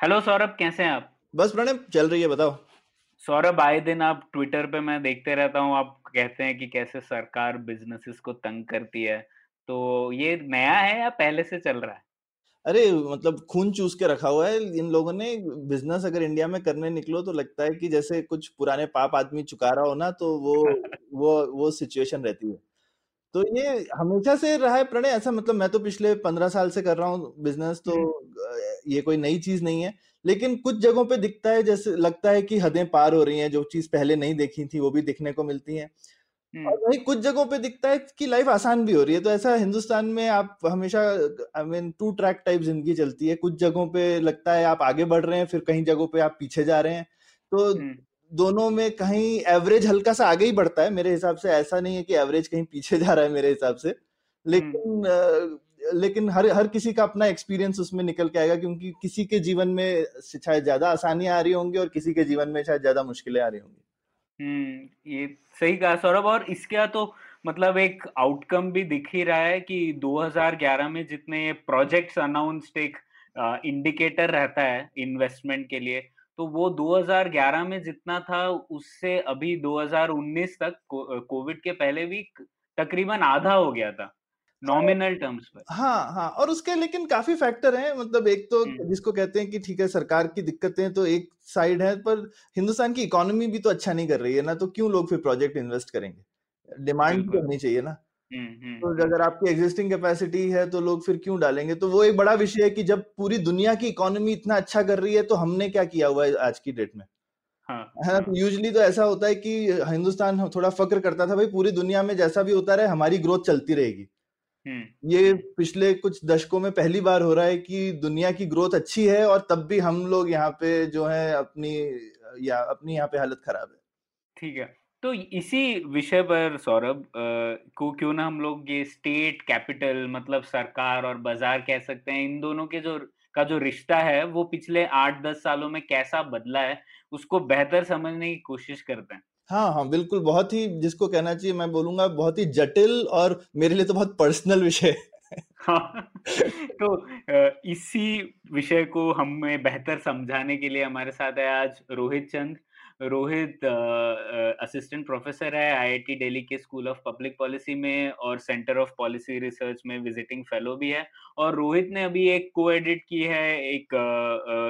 Hello Saurabh कैसे हैं आप? बस प्रणय चल रही है बताओ। सौरभ आए दिन आप ट्विटर पे मैं देखते रहता हूँ आप कहते हैं कि कैसे सरकार बिजनेसेस को तंग करती है। तो ये नया है या पहले से चल रहा है? अरे मतलब खून चूस के रखा हुआ है इन लोगों ने बिज़नेस अगर इंडिया में करने निकलो तो लगता है कि जैसे कुछ पुराने पाप आदमी चुका रहा हो ना तो वो वो वो सिचुएशन रहती है। तो ये हमेशा से रहा है प्रणय? ऐसा मतलब मैं तो पिछले पंद्रह साल से कर रहा हूँ बिज़नेस तो ये कोई नई चीज़ नहीं है। लेकिन कुछ जगहों पे दिखता है जैसे लगता है कि हदें पार हो रही हैं जो चीज़ पहले नहीं देखी थी वो भी दिखने को मिलती हैं। हम्म, और वही कुछ जगहों पे दिखता है कि लाइफ आसान भी हो रही है तो ऐसा हिंदुस्तान में आप हमेशा I mean two track type ज़िंदगी चलती है। कुछ जगहों पे लगता है आप आगे बढ़ रहे हैं फिर कहीं जगहों पे आप पीछे जा रहे हैं। तो हम्म, दोनों में कहीं एवरेज हल्का सा आगे ही बढ़ता है। मेरे हिसाब से ऐसा नहीं है कि एवरेज कहीं पीछे जा रहा है मेरे हिसाब से। लेकिन लेकिन हर हर किसी का अपना एक्सपीरियंस उसमें निकल के आएगा क्योंकि किसी के जीवन में शायद ज़्यादा आसानियाँ आ रही होंगी और किसी के जीवन में शायद ज़्यादा मुश्किलें आ रही होंगी। हम्म ये सही कहा सौरभ। और इसका तो मतलब एक आउटकम भी दिख ही रहा है कि 2011 में जितने प्रोजेक्ट्स अनाउंस्ड एक इंडिकेटर रहता है इन्वेस्टमेंट के लिए तो वो 2011 में जितना था उससे अभी 2019 तक कोविड के पहले भी तकरीबन आधा हो गया था नॉमिनल टर्म्स पर हाँ हाँ और उसके लेकिन काफ़ी फैक्टर हैं मतलब एक तो हम्म। जिसको कहते हैं कि ठीक है सरकार की दिक्कतें तो एक साइड है पर हिंदुस्तान की इकोनॉमी भी तो अच्छा नहीं कर रही है ना तो क्यों लोग फिर प्रोजेक्ट इन्वेस्ट करेंगे डिमांड। होनी चाहिए ना तो अगर आपकी एग्जिस्टिंग कैपेसिटी है तो लोग फिर क्यों डालेंगे? तो वो एक बड़ा विषय है कि जब पूरी दुनिया की इकोनॉमी इतना अच्छा कर रही है तो हमने क्या किया हुआ है आज की डेट में? हाँ। है ना? तो यूजली तो ऐसा होता है कि हिंदुस्तान थोड़ा फक्र करता था भाई पूरी दुनिया में जैसा भी होता रहे हमारी ग्रोथ चलती रहेगी। हम्म। ये पिछले कुछ दशकों में पहली बार हो रहा है कि दुनिया की ग्रोथ अच्छी है और तब भी हम लोग यहाँ पे जो है अपनी या अपनी यहाँ पे हालत खराब है। ठीक है। तो इसी विषय पर सौरभ को क्यों ना हम लोग ये स्टेट कैपिटल मतलब सरकार और बाज़ार कह सकते हैं इन दोनों के जो का जो रिश्ता है वो पिछले आठ दस सालों में कैसा बदला है उसको बेहतर समझने की कोशिश करते हैं हाँ हाँ बिल्कुल बहुत ही जिसको कहना चाहिए मैं बोलूँगा बहुत ही जटिल और मेरे लिए तो बहुत पर्सनल विषय है। हाँ तो इसी विषय को हमें बेहतर समझाने के लिए हमारे साथ है आज रोहित चंद रोहित असिस्टेंट प्रोफेसर है आईआईटी दिल्ली के स्कूल ऑफ़ पब्लिक पॉलिसी में और सेंटर ऑफ़ पॉलिसी रिसर्च में विजिटिंग फेलो भी है और रोहित ने अभी एक को एडिट की है एक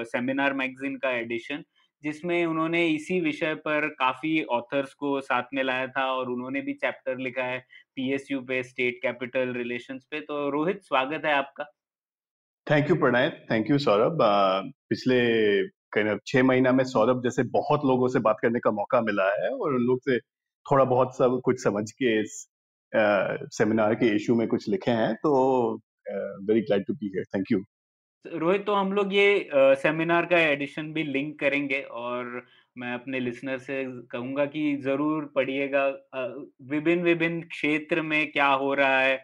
सेमिनार मैगजीन का एडिशन जिसमें उन्होंने इसी विषय पर काफ़ी ऑथर्स को साथ में लाया था और उन्होंने भी चैप्टर लिखा है पीएसयू पे स्टेट कैपिटल रिलेशंस पे। तो रोहित, स्वागत है आपका। Thank you Pranay thank you Saurabh पिछले छह महीना में सौरभ जैसे बहुत लोगों से बात करने का मौका मिला है और उन लोग से थोड़ा बहुत सब कुछ समझ के इस सेमिनार के इशू में कुछ लिखे हैं तो very glad to be here thank you Rohit तो हम लोग ये सेमिनार का एडिशन भी लिंक करेंगे और मैं अपने लिसनर से कहूँगा कि ज़रूर पढ़िएगा विभिन्न विभिन्न क्षेत्र में क्या हो रहा है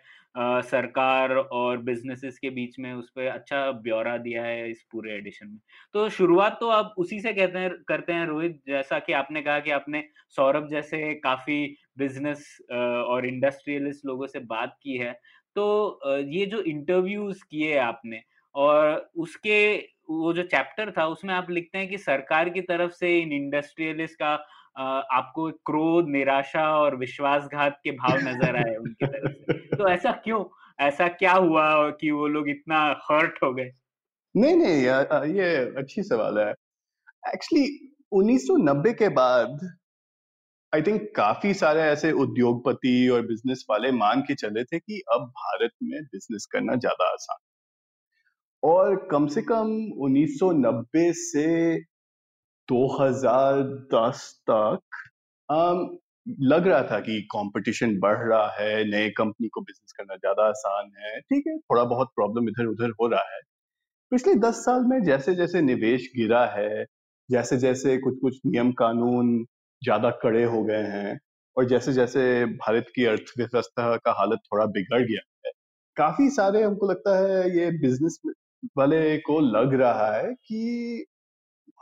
सरकार और बिजनेसेस के बीच में उस पर अच्छा ब्यौरा दिया है इस पूरे एडिशन में। तो शुरुआत तो आप उसी से कहते हैं, करते हैं रोहित, जैसा कि आपने कहा कि आपने सौरभ जैसे काफ़ी बिज़नेस और इंडस्ट्रियलिस्ट लोगों से बात की है। तो ये जो इंटरव्यूज़ किए आपने और उसके वो जो चैप्टर था, उसमें आप लिखते हैं कि सरकार की तरफ़ से इन इंडस्ट्रियलिस्ट का आपको क्रोध, निराशा और विश्वासघात के भाव नज़र आए उनकी तरफ़ से। तो ऐसा क्यों? ऐसा क्या हुआ कि वो लोग इतना हर्ट हो गए? नहीं नहीं यार, ये अच्छी सवाल है। एक्चुअली 1990 के बाद आई थिंक काफ़ी सारे ऐसे उद्योगपति और बिज़नेस वाले मान के चले थे कि अब भारत में बिज़नेस करना ज़्यादा आसान और कम से कम 1990 से 2010 तक लग रहा था कि कंपटीशन बढ़ रहा है, नए कंपनी को बिज़नेस करना ज़्यादा आसान है। ठीक है थोड़ा बहुत प्रॉब्लम इधर उधर हो रहा है। पिछले दस साल में जैसे जैसे निवेश गिरा है जैसे जैसे कुछ कुछ नियम कानून ज़्यादा कड़े हो गए हैं और जैसे जैसे भारत की अर्थव्यवस्था का हालत थोड़ा बिगड़ गया है, काफ़ी सारे हमको लगता है ये बिज़नेस वाले को लग रहा है कि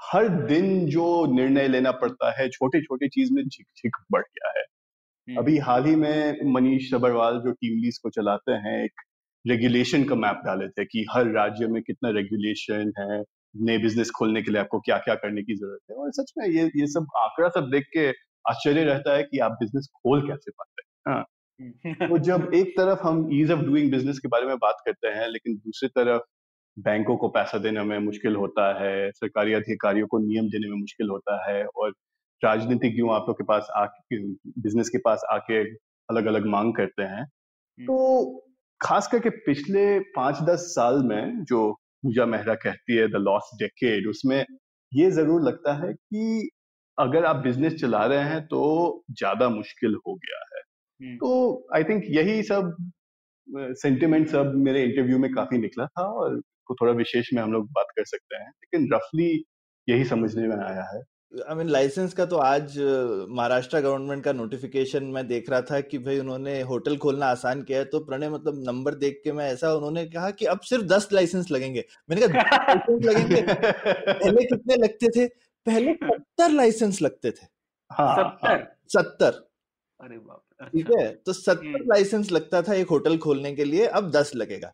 हर दिन जो निर्णय लेना पड़ता है छोटी छोटी चीज़ में झिक झिक बढ़ गया है। अभी हाल ही में मनीष सबरवाल जो टीम लीज को चलाते हैं एक रेगुलेशन का मैप डाले थे कि हर राज्य में कितना रेगुलेशन है नए बिज़नेस खोलने के लिए आपको क्या क्या करने की ज़रूरत है। और सच में ये ये सब आंकड़ा सब देख के आश्चर्य रहता है कि आप बिज़नेस खोल कैसे पाते हैं। हाँ। तो जब एक तरफ़ हम ईज ऑफ़ डूइंग बिज़नेस के बारे में बात करते हैं लेकिन दूसरी तरफ़ बैंकों को पैसा देने में मुश्किल होता है सरकारी अधिकारियों को नियम देने में मुश्किल होता है और राजनीतिज्ञों आप लोग के पास आके बिज़नेस के पास आके अलग अलग मांग करते हैं। तो खास करके पिछले पाँच दस साल में जो पूजा मेहरा कहती है द लॉस्ट डेकेड उसमें ये ज़रूर लगता है कि अगर आप बिज़नेस चला रहे हैं तो ज़्यादा मुश्किल हो गया है। तो आई थिंक यही सब सेंटिमेंट सब मेरे इंटरव्यू में काफ़ी निकला था और को थोड़ा विशेष में हम लोग बात कर सकते हैं लेकिन रफली यही समझने में आया है। आई मीन लाइसेंस का तो आज महाराष्ट्र गवर्नमेंट का नोटिफिकेशन मैं देख रहा था कि भाई उन्होंने होटल खोलना आसान किया है तो प्रणय मतलब नंबर देख के मैं ऐसा उन्होंने कहा कि अब सिर्फ़ दस लाइसेंस लगेंगे। मैंने कहा लाइसेंस लगेंगे? पहले कितने लगते थे? पहले सत्तर लाइसेंस लगते थे। हाँ हाँ। सत्तर? सत्तर। अरे बाप ठीक अच्छा है? तो सत्तर हम्म। लाइसेंस लगता था एक होटल खोलने के लिए अब दस लगेगा।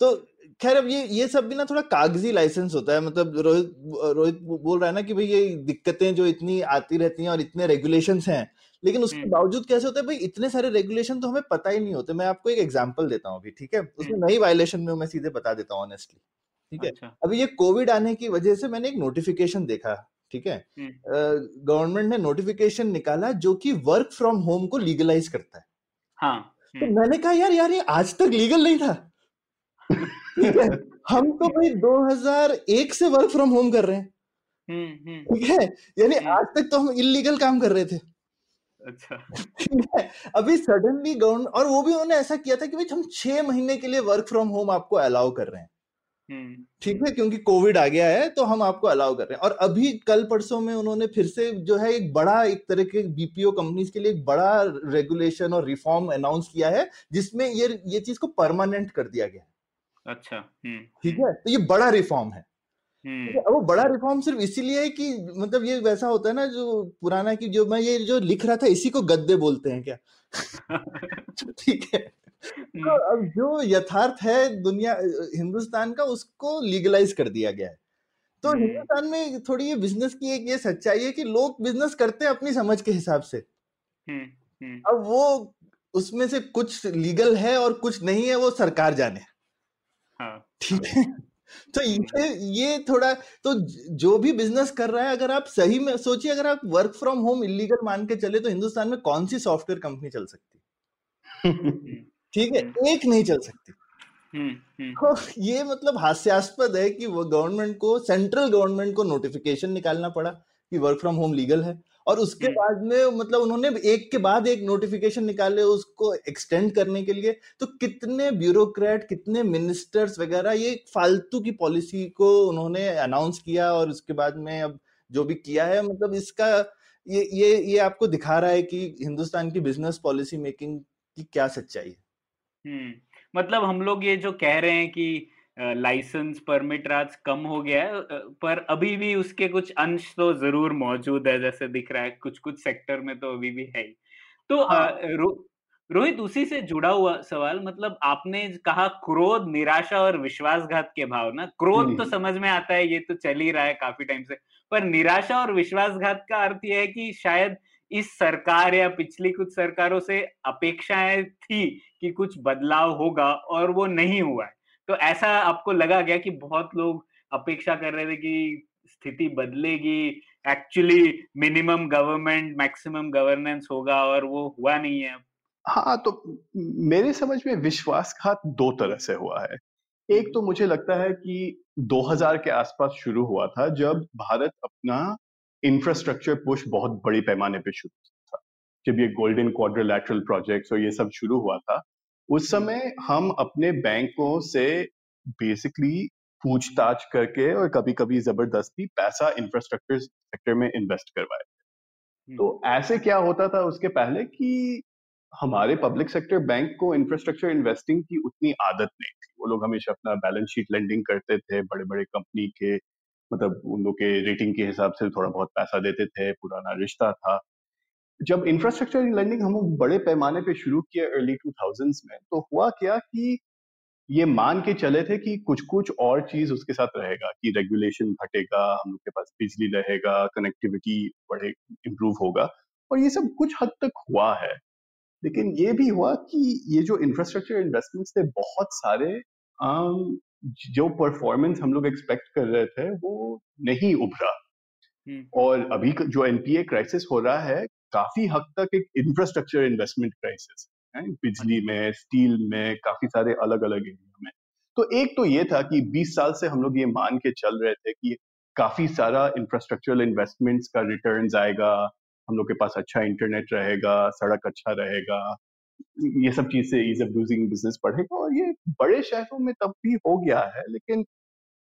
तो खैर अब ये ये सब भी ना थोड़ा कागज़ी लाइसेंस होता है। मतलब रोहित रोहित बोल रहा है ना कि भाई ये दिक्कतें जो इतनी आती रहती हैं और इतने रेगुलेशन हैं लेकिन उसके हम्म। बावजूद कैसे होता है भाई इतने सारे रेगुलेशन तो हमें पता ही नहीं होते। मैं आपको एक एग्ज़ाम्पल देता हूँ अभी ठीक है? उसमें हम्म। नई वायलेशन में मैं सीधे बता देता हूँ ऑनेस्टली ठीक है? अच्छा। अभी ये कोविड आने की वजह से मैंने एक नोटिफिकेशन देखा ठीक है? हम्म। गवर्नमेंट ने नोटिफिकेशन निकाला जो कि वर्क फ्रॉम होम को लीगलाइज करता है। हाँ तो हम्म, मैंने कहा यार यार ये आज तक लीगल नहीं था। ठीक है? हम तो भाई 2001 से वर्क फ्रॉम होम कर रहे हैं। हम्म, हम्म, ठीक है? यानी हम्म। आज तक तो हम इलीगल काम कर रहे थे। अच्छा। अभी सडनली गवर्नमेंट और वो भी उन्होंने ऐसा किया था कि भाई हम छह महीने के लिए वर्क फ्रॉम होम आपको अलाउ कर रहे हैं। हम्म, ठीक है? क्योंकि कोविड आ गया है तो हम आपको अलाउ कर रहे हैं। और अभी कल परसों में उन्होंने फिर से जो है एक बड़ा एक तरह के बीपीओ कंपनीज़ के लिए एक बड़ा रेगुलेशन और रिफॉर्म अनाउंस किया है जिसमें ये ये चीज़ को परमानेंट कर दिया गया है। अच्छा हम्म, ठीक है? तो ये बड़ा रिफॉर्म है। हम्म, अब वो बड़ा रिफॉर्म सिर्फ़ इसीलिए है कि मतलब ये वैसा होता है ना जो पुराना कि जो मैं ये जो लिख रहा था इसी को गद्दे बोलते हैं क्या? ठीक है। तो हम्म, अब जो यथार्थ है दुनिया हिंदुस्तान का उसको लीगलाइज कर दिया गया है। तो। हिंदुस्तान में थोड़ी ये बिज़नेस की एक ये सच्चाई है कि लोग बिज़नेस करते हैं अपनी समझ के हिसाब से। अब वो उसमें से कुछ लीगल है और कुछ नहीं है वो सरकार जाने। ठीक है। तो ये ये थोड़ा तो जो भी बिज़नेस कर रहा है अगर आप सही में सोचिए अगर आप वर्क फ्रॉम होम इलीगल मान के चले तो हिंदुस्तान में कौन सी सॉफ्टवेयर कंपनी चल सकती? हम्म, ठीक है एक नहीं चल सकती। हम्म, हम्म, तो ये मतलब हास्यास्पद है कि वो गवर्नमेंट को सेंट्रल गवर्नमेंट को नोटिफिकेशन निकालना पड़ा कि वर्क फ्रॉम होम लीगल है। और उसके हम्म। बाद में मतलब उन्होंने एक के बाद एक नोटिफिकेशन निकाले उसको एक्सटेंड करने के लिए। तो कितने ब्यूरोक्रेट कितने मिनिस्टर्स वगैरह ये फालतू की पॉलिसी को उन्होंने अनाउंस किया और उसके बाद में अब जो भी किया है मतलब इसका ये ये ये आपको दिखा रहा है कि हिंदुस्तान की बिज़नेस पॉलिसी मेकिंग की क्या सच्चाई है। हम्म, मतलब हम लोग ये जो कह रहे हैं कि लाइसेंस परमिट राज कम हो गया है पर अभी भी उसके कुछ अंश तो ज़रूर मौजूद है जैसे दिख रहा है कुछ कुछ सेक्टर में तो अभी भी है तो हाँ। रो, रोहित उसी से जुड़ा हुआ सवाल मतलब आपने कहा क्रोध निराशा और विश्वासघात के भाव ना क्रोध तो। समझ में आता है ये तो चल ही रहा है काफ़ी टाइम से पर निराशा और विश्वासघात का अर्थ यह है कि शायद इस सरकार या पिछली कुछ सरकारों से अपेक्षाएँ थी कि कुछ बदलाव होगा और वो नहीं हुआ है तो ऐसा आपको लगा क्या कि बहुत लोग अपेक्षा कर रहे थे कि स्थिति बदलेगी? Actually minimum government maximum governance होगा और वो हुआ नहीं है हाँ तो मेरे समझ में विश्वासघात दो तरह से हुआ है। एक तो मुझे लगता है कि 2000 के आसपास शुरू हुआ था जब भारत अपना इंफ्रास्ट्रक्चर पुश बहुत बड़ी पैमाने पे शुरू किया था। जब ये गोल्डन क्वाड्रिलैटरल प्रोजेक्ट्स और ये सब शुरू हुआ था उस समय हम अपने बैंकों से बेसिकली पूछताछ करके और कभी कभी ज़बरदस्ती पैसा इंफ्रास्ट्रक्चर सेक्टर में इन्वेस्ट करवाए। तो ऐसे क्या होता था उसके पहले कि हमारे पब्लिक सेक्टर बैंक को इंफ्रास्ट्रक्चर इन्वेस्टिंग की उतनी आदत नहीं थी। वो लोग हमेशा अपना बैलेंस शीट लेंडिंग करते थे बड़े बड़े कंपनी के मतलब उन लोग के रेटिंग के हिसाब से थोड़ा बहुत पैसा देते थे पुराना रिश्ता था। जब इंफ्रास्ट्रक्चर लर्निंग हम लोग बड़े पैमाने पे शुरू किया अर्ली टू थाउजेंड्स में तो हुआ क्या कि ये मान के चले थे कि कुछ कुछ और चीज़ उसके साथ रहेगा कि रेगुलेशन घटेगा हम लोग के पास बिजली रहेगा कनेक्टिविटी बढ़े इम्प्रूव होगा और ये सब कुछ हद तक हुआ है। लेकिन ये भी हुआ कि ये जो इंफ्रास्ट्रक्चर इन्वेस्टमेंट्स थे बहुत सारे आम, जो परफॉर्मेंस हम लोग एक्सपेक्ट कर रहे थे वो नहीं उभरा। हम्म, और अभी जो एनपीए क्राइसिस हो रहा है काफ़ी हद तक एक इंफ्रास्ट्रक्चर इन्वेस्टमेंट क्राइसिस बिजली में स्टील में, काफ़ी सारे अलग अलग एरिया में। तो एक तो ये था कि 20 साल से हम लोग ये मान के चल रहे थे कि काफ़ी सारा इंफ्रास्ट्रक्चरल इन्वेस्टमेंट्स का रिटर्न आएगा, हम लोग के पास अच्छा इंटरनेट रहेगा, सड़क अच्छा रहेगा, ये सब चीज़ से ईज ऑफ़ डूजिंग बिज़नेस बढ़ेगा और ये बड़े शहरों में तब भी हो गया है, लेकिन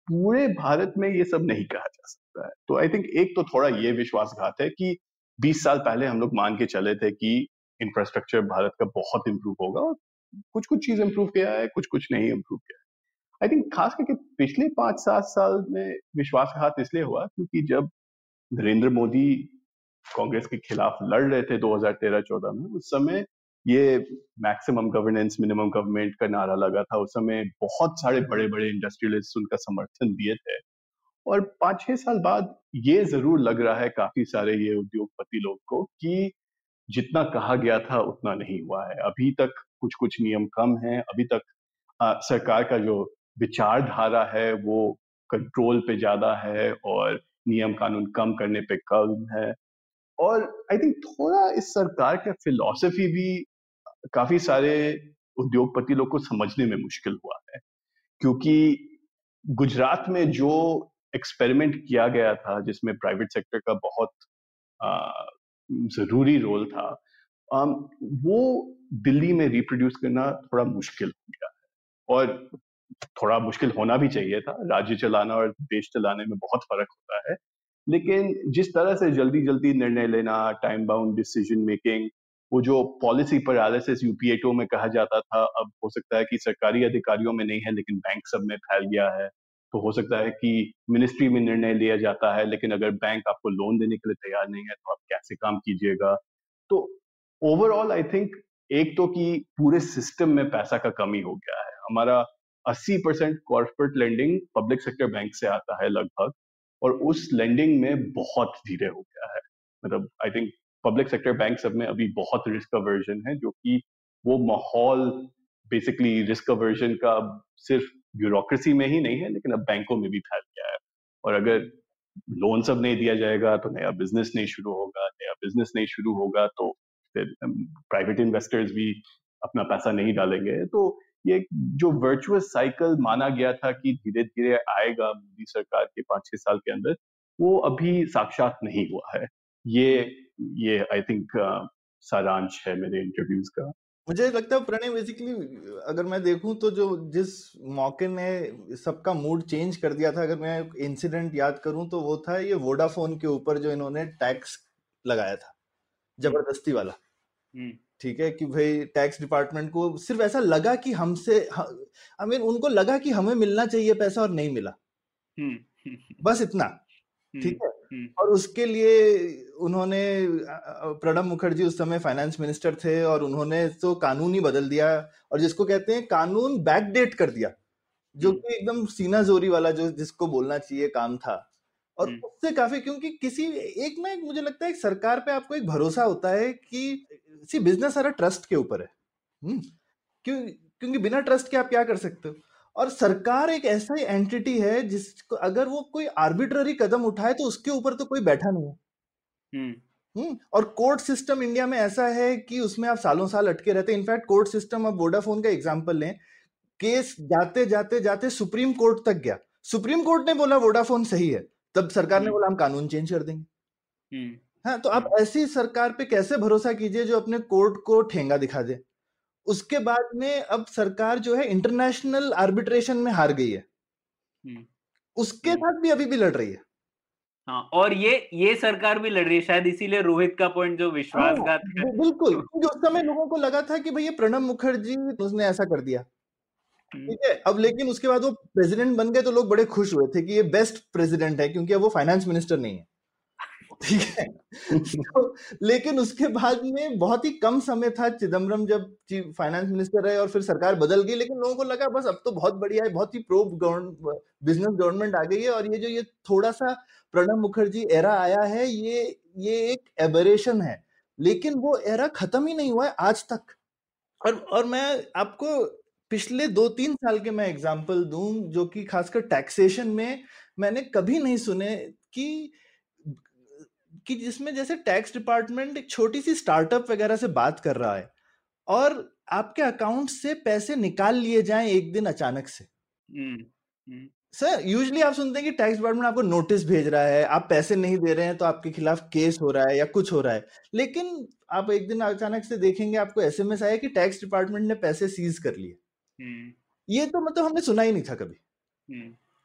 पूरे भारत में ये सब नहीं कहा जा सकता है। तो आई थिंक एक तो थोड़ा ये विश्वासघात है कि 20 साल पहले हम लोग मान के चले थे कि इंफ्रास्ट्रक्चर भारत का बहुत इम्प्रूव होगा और कुछ कुछ चीज़ इम्प्रूव किया है कुछ कुछ नहीं इम्प्रूव किया है। आई थिंक खास करके पिछले पाँच सात साल में विश्वासघात इसलिए हुआ क्योंकि जब नरेंद्र मोदी कांग्रेस के खिलाफ लड़ रहे थे 2013-14 में, उस समय ये मैक्सिमम गवर्नेंस मिनिमम गवर्नमेंट का नारा लगा था। उस समय बहुत सारे बड़े बड़े इंडस्ट्रियलिस्ट उनका समर्थन दिए थे। और पाँच छह साल बाद ये ज़रूर लग रहा है काफ़ी सारे ये उद्योगपति लोग को कि जितना कहा गया था उतना नहीं हुआ है। अभी तक कुछ कुछ नियम कम है अभी तक आ, सरकार का जो विचारधारा है वो कंट्रोल पे ज़्यादा है और नियम कानून कम करने पे कम है। और आई थिंक थोड़ा इस सरकार का फिलॉसफी भी काफ़ी सारे उद्योगपति लोग को समझने में मुश्किल हुआ है। क्योंकि गुजरात में जो एक्सपेरिमेंट किया गया था, जिसमें प्राइवेट सेक्टर का बहुत ज़रूरी रोल था वो दिल्ली में रिप्रोड्यूस करना थोड़ा मुश्किल हो गया है। और थोड़ा मुश्किल होना भी चाहिए था, राज्य चलाना और देश चलाने में बहुत फ़र्क होता है। लेकिन जिस तरह से जल्दी जल्दी निर्णय लेना टाइम बाउंड डिसीज़न मेकिंग वो जो पॉलिसी पर एनालिसिस यूपीएटो में कहा जाता था, अब हो सकता है कि सरकारी अधिकारियों में नहीं है, लेकिन बैंक सब में फैल गया है। तो हो सकता है कि मिनिस्ट्री में निर्णय लिया जाता है, लेकिन अगर बैंक आपको लोन देने के लिए तैयार नहीं है तो आप कैसे काम कीजिएगा? तो ओवरऑल आई थिंक एक तो कि पूरे सिस्टम में पैसा का कमी हो गया है। हमारा 80 percent corporate lending public sector bank से आता है लगभग, और उस लेंडिंग में बहुत धीरे हो गया है। मतलब I think public sector bank सब में अभी बहुत रिस्क अवर्जन है, जो कि वो माहौल बेसिकली रिस्क अवर्जन का सिर्फ़ ब्यूरोक्रेसी में ही नहीं है, लेकिन अब बैंकों में भी फैल गया है। और अगर लोन सब नहीं दिया जाएगा तो नया बिज़नेस नहीं शुरू होगा, नया बिज़नेस नहीं शुरू होगा तो फिर प्राइवेट इन्वेस्टर्स भी अपना पैसा नहीं डालेंगे। तो ये जो वर्चुअस साइकिल माना गया था कि धीरे धीरे आएगा मोदी सरकार के पाँच छह साल के अंदर, वो अभी साक्षात नहीं हुआ है। ये ये आई थिंक सारांश है मेरे इंटरव्यूज़ का। मुझे लगता है प्रणय बेसिकली अगर मैं देखूँ तो जो जिस मौके ने सबका मूड चेंज कर दिया था अगर मैं इंसिडेंट याद करूँ तो वो था ये वोडाफोन के ऊपर जो इन्होंने टैक्स लगाया था ज़बरदस्ती वाला। ठीक है कि भाई टैक्स डिपार्टमेंट को सिर्फ़ ऐसा लगा कि हमसे आई मीन उनको लगा कि हमें मिलना चाहिए पैसा और नहीं मिला। बस इतना। ठीक है? और उसके लिए उन्होंने प्रणब मुखर्जी उस समय फाइनेंस मिनिस्टर थे और उन्होंने तो कानून ही बदल दिया और जिसको कहते हैं कानून बैकडेट कर दिया जो कि एकदम सीना जोरी वाला जो जिसको बोलना चाहिए काम था। और उससे काफ़ी क्योंकि किसी एक ना एक मुझे लगता है एक सरकार पे आपको एक भरोसा होता है कि सी बिज़नेस सारा ट्रस्ट के ऊपर है। हम्म। क्यों क्योंकि बिना ट्रस्ट के आप क्या कर सकते हो? और सरकार एक ऐसा ही एंटिटी है जिसको अगर वो कोई आर्बिट्ररी कदम उठाए तो उसके ऊपर तो कोई बैठा नहीं है। हम्म। और कोर्ट सिस्टम इंडिया में ऐसा है कि उसमें आप सालों साल अटके रहते हैं। इनफैक्ट कोर्ट सिस्टम अब वोडाफोन का एग्जांपल लें। केस जाते जाते जाते सुप्रीम कोर्ट तक गया। सुप्रीम कोर्ट ने बोला वोडाफोन सही है। तब सरकार ने बोला हम कानून चेंज कर देंगे। हाँ तो आप ऐसी सरकार पे कैसे भरोसा कीजिए जो अपने कोर्ट को ठेंगा दिखा दे? उसके बाद में अब सरकार जो है इंटरनेशनल आर्बिट्रेशन में हार गई है। हम्म, उसके हम्म। साथ भी अभी भी लड़ रही है। हाँ और ये ये सरकार भी लड़ रही है शायद इसीलिए रोहित का पॉइंट जो विश्वासघात है बिल्कुल क्योंकि उस समय लोगों को लगा था कि भाई ये प्रणब मुखर्जी उसने ऐसा कर दिया। हम्म, ठीक है अब लेकिन उसके बाद वो प्रेसिडेंट बन गए तो लोग बड़े खुश हुए थे कि ये बेस्ट प्रेसिडेंट है क्योंकि अब वो फाइनेंस मिनिस्टर नहीं है। ठीक है? तो लेकिन उसके बाद में बहुत ही कम समय था चिदम्बरम जब चीफ फाइनेंस मिनिस्टर रहे और फिर सरकार बदल गई, लेकिन लोगों को लगा, बस अब तो बहुत बढ़िया है, बहुत ही प्रो बिज़नेस गवर्नमेंट आ गई है और ये जो, ये थोड़ा सा प्रणब मुखर्जी एरा आया है, ये ये एक एबरेशन है। लेकिन वो एरा खत्म ही नहीं हुआ है आज तक। और और मैं आपको पिछले दो तीन साल के मैं एग्जांपल दूँ, जो कि खासकर टैक्सेशन में मैंने कभी नहीं सुने कि कि जिसमें जैसे टैक्स डिपार्टमेंट एक छोटी सी स्टार्टअप वगैरह से बात कर रहा है और आपके अकाउंट से पैसे निकाल लिए जाएँ एक दिन अचानक से। हम्म, हम्म, सर यूजली आप सुनते हैं कि टैक्स डिपार्टमेंट आपको नोटिस भेज रहा है आप पैसे नहीं दे रहे हैं तो आपके खिलाफ केस हो रहा है या कुछ हो रहा है। लेकिन आप एक दिन अचानक से देखेंगे आपको एस एसएमएस आया कि टैक्स डिपार्टमेंट ने पैसे सीज कर लिए। हम्म, ये तो मतलब हमने सुना ही नहीं था कभी।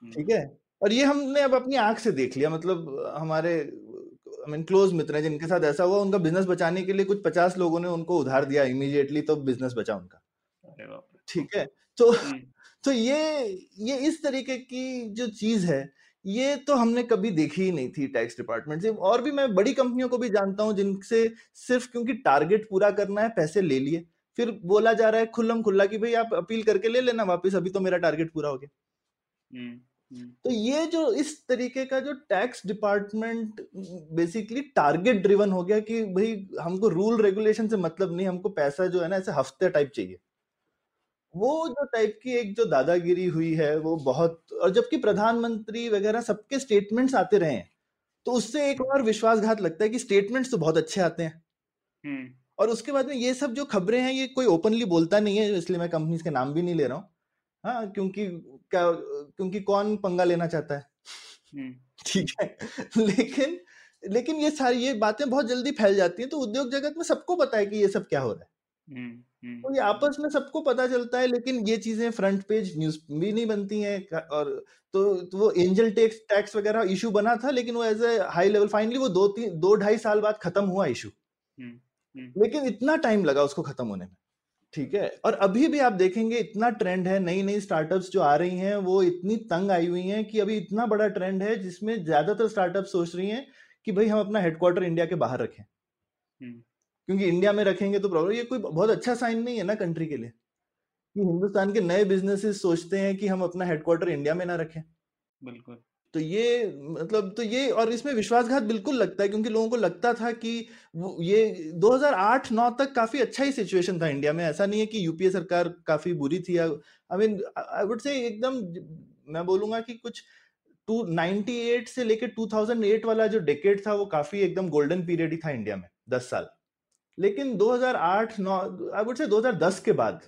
ठीक है? और ये हमने अब अपनी आँख से देख लिया मतलब हमारे आई मीन क्लोज मित्र हैं जिनके साथ ऐसा हुआ उनका बिज़नेस बचाने के लिए कुछ पचास लोगों ने उनको उधार दिया इमीडिएटली तो बिज़नेस बचा उनका। ठीक है? तो हम्म, तो ये ये इस तरीके की जो चीज़ है ये तो हमने कभी देखी ही नहीं थी टैक्स डिपार्टमेंट से। और भी मैं बड़ी कंपनियों को भी जानता हूँ जिनसे सिर्फ़ क्योंकि टारगेट पूरा करना है पैसे ले लिए। फिर बोला जा रहा है खुल्लम खुल्ला कि भाई आप अपील करके ले लेना वापस अभी तो मेरा टारगेट पूरा हो गया। हम्म, तो ये जो इस तरीके का जो tax department basically target driven हो गया कि भाई हमको रूल रेगुलेशन से मतलब नहीं हमको पैसा जो है ना ऐसे हफ़्ते टाइप चाहिए। वो जो टाइप की एक जो दादागिरी हुई है वो बहुत और जबकि प्रधानमंत्री वगैरह सबके स्टेटमेंट्स आते रहे हैं तो उससे एक और विश्वासघात लगता है कि स्टेटमेंट्स तो बहुत अच्छे आते हैं। हम्म, और उसके बाद में ये सब जो खबरें हैं ये कोई ओपनली बोलता नहीं है इसलिए मैं कंपनीज़ के नाम भी नहीं ले रहा हूँ। हाँ क्योंकि क्या क्योंकि कौन पंगा लेना चाहता है? हम्म, ठीक है। लेकिन लेकिन ये सारी ये बातें बहुत जल्दी फैल जाती हैं तो उद्योग जगत में सबको पता है कि ये सब क्या हो रहा है। हम्म, हम्म, तो ये आपस में सबको पता चलता है लेकिन ये चीज़ें फ्रंट पेज न्यूज़ भी नहीं बनती हैं और तो, तो वो एंजल टैक्स टैक्स वगैरह इशू बना था लेकिन वो as a high level finally वो दो तीन दो ढाई साल बाद खत्म हुआ इशू हम्म, हम्म, लेकिन इतना टाइम लगा उसको खत्म होने में। ठीक है? और अभी भी आप देखेंगे इतना ट्रेंड है नई नई स्टार्टअप्स जो आ रही हैं वो इतनी तंग आई हुई हैं कि अभी इतना बड़ा ट्रेंड है जिसमें ज़्यादातर स्टार्टअप सोच रही हैं कि भाई हम अपना हेडक्वार्टर इंडिया के बाहर रखें। हम्म, क्योंकि इंडिया में रखेंगे तो प्रॉब्लम ये कोई बहुत अच्छा साइन नहीं है ना कंट्री के लिए। कि हिंदुस्तान के नए बिजनेसेस सोचते हैं कि हम अपना हेडक्वार्टर इंडिया में ना रखें। बिल्कुल। तो ये मतलब तो ये और इसमें विश्वासघात बिल्कुल लगता है, क्योंकि लोगों को लगता था कि ये 2008-9 तक काफ़ी अच्छा ही सिचुएशन था इंडिया में। ऐसा नहीं है कि यूपीए सरकार काफ़ी बुरी थी I mean I would say एकदम मैं बोलूँगा कि कुछ टू 98 से लेके 2008 वाला जो डेकेड था, वो काफ़ी एकदम गोल्डन पीरियड ही था इंडिया में 10 साल। लेकिन 2008 9 आई वुड से 2010 के बाद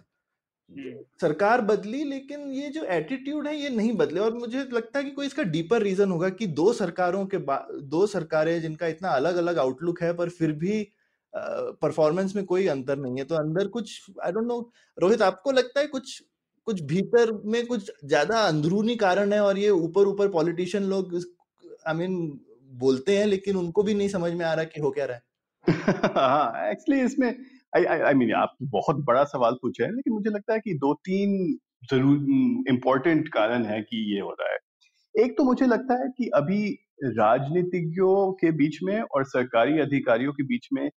सरकार बदली लेकिन ये जो एटीट्यूड है ये नहीं बदले। और मुझे लगता है कि कोई इसका डीपर रीजन होगा कि दो सरकारों के दो सरकारें जिनका इतना अलग अलग आउटलुक है पर फिर भी परफॉर्मेंस में कोई अंतर नहीं है। तो अंदर कुछ आई डोंट नो रोहित आपको लगता है कुछ कुछ भीतर में कुछ ज़्यादा अंदरूनी कारण है और ये ऊपर ऊपर पॉलिटिशियन लोग आई मीन बोलते हैं लेकिन उनको भी नहीं समझ में आ रहा कि हो क्या रहा है? हाँ एक्चुअली इसमें आई आई मीन आप बहुत बड़ा सवाल पूछे हैं लेकिन मुझे लगता है कि दो तीन ज़रूर इम्पोर्टेंट कारण है कि ये हो रहा है। एक तो मुझे लगता है कि अभी राजनीतिज्ञों के बीच में और सरकारी अधिकारियों के बीच में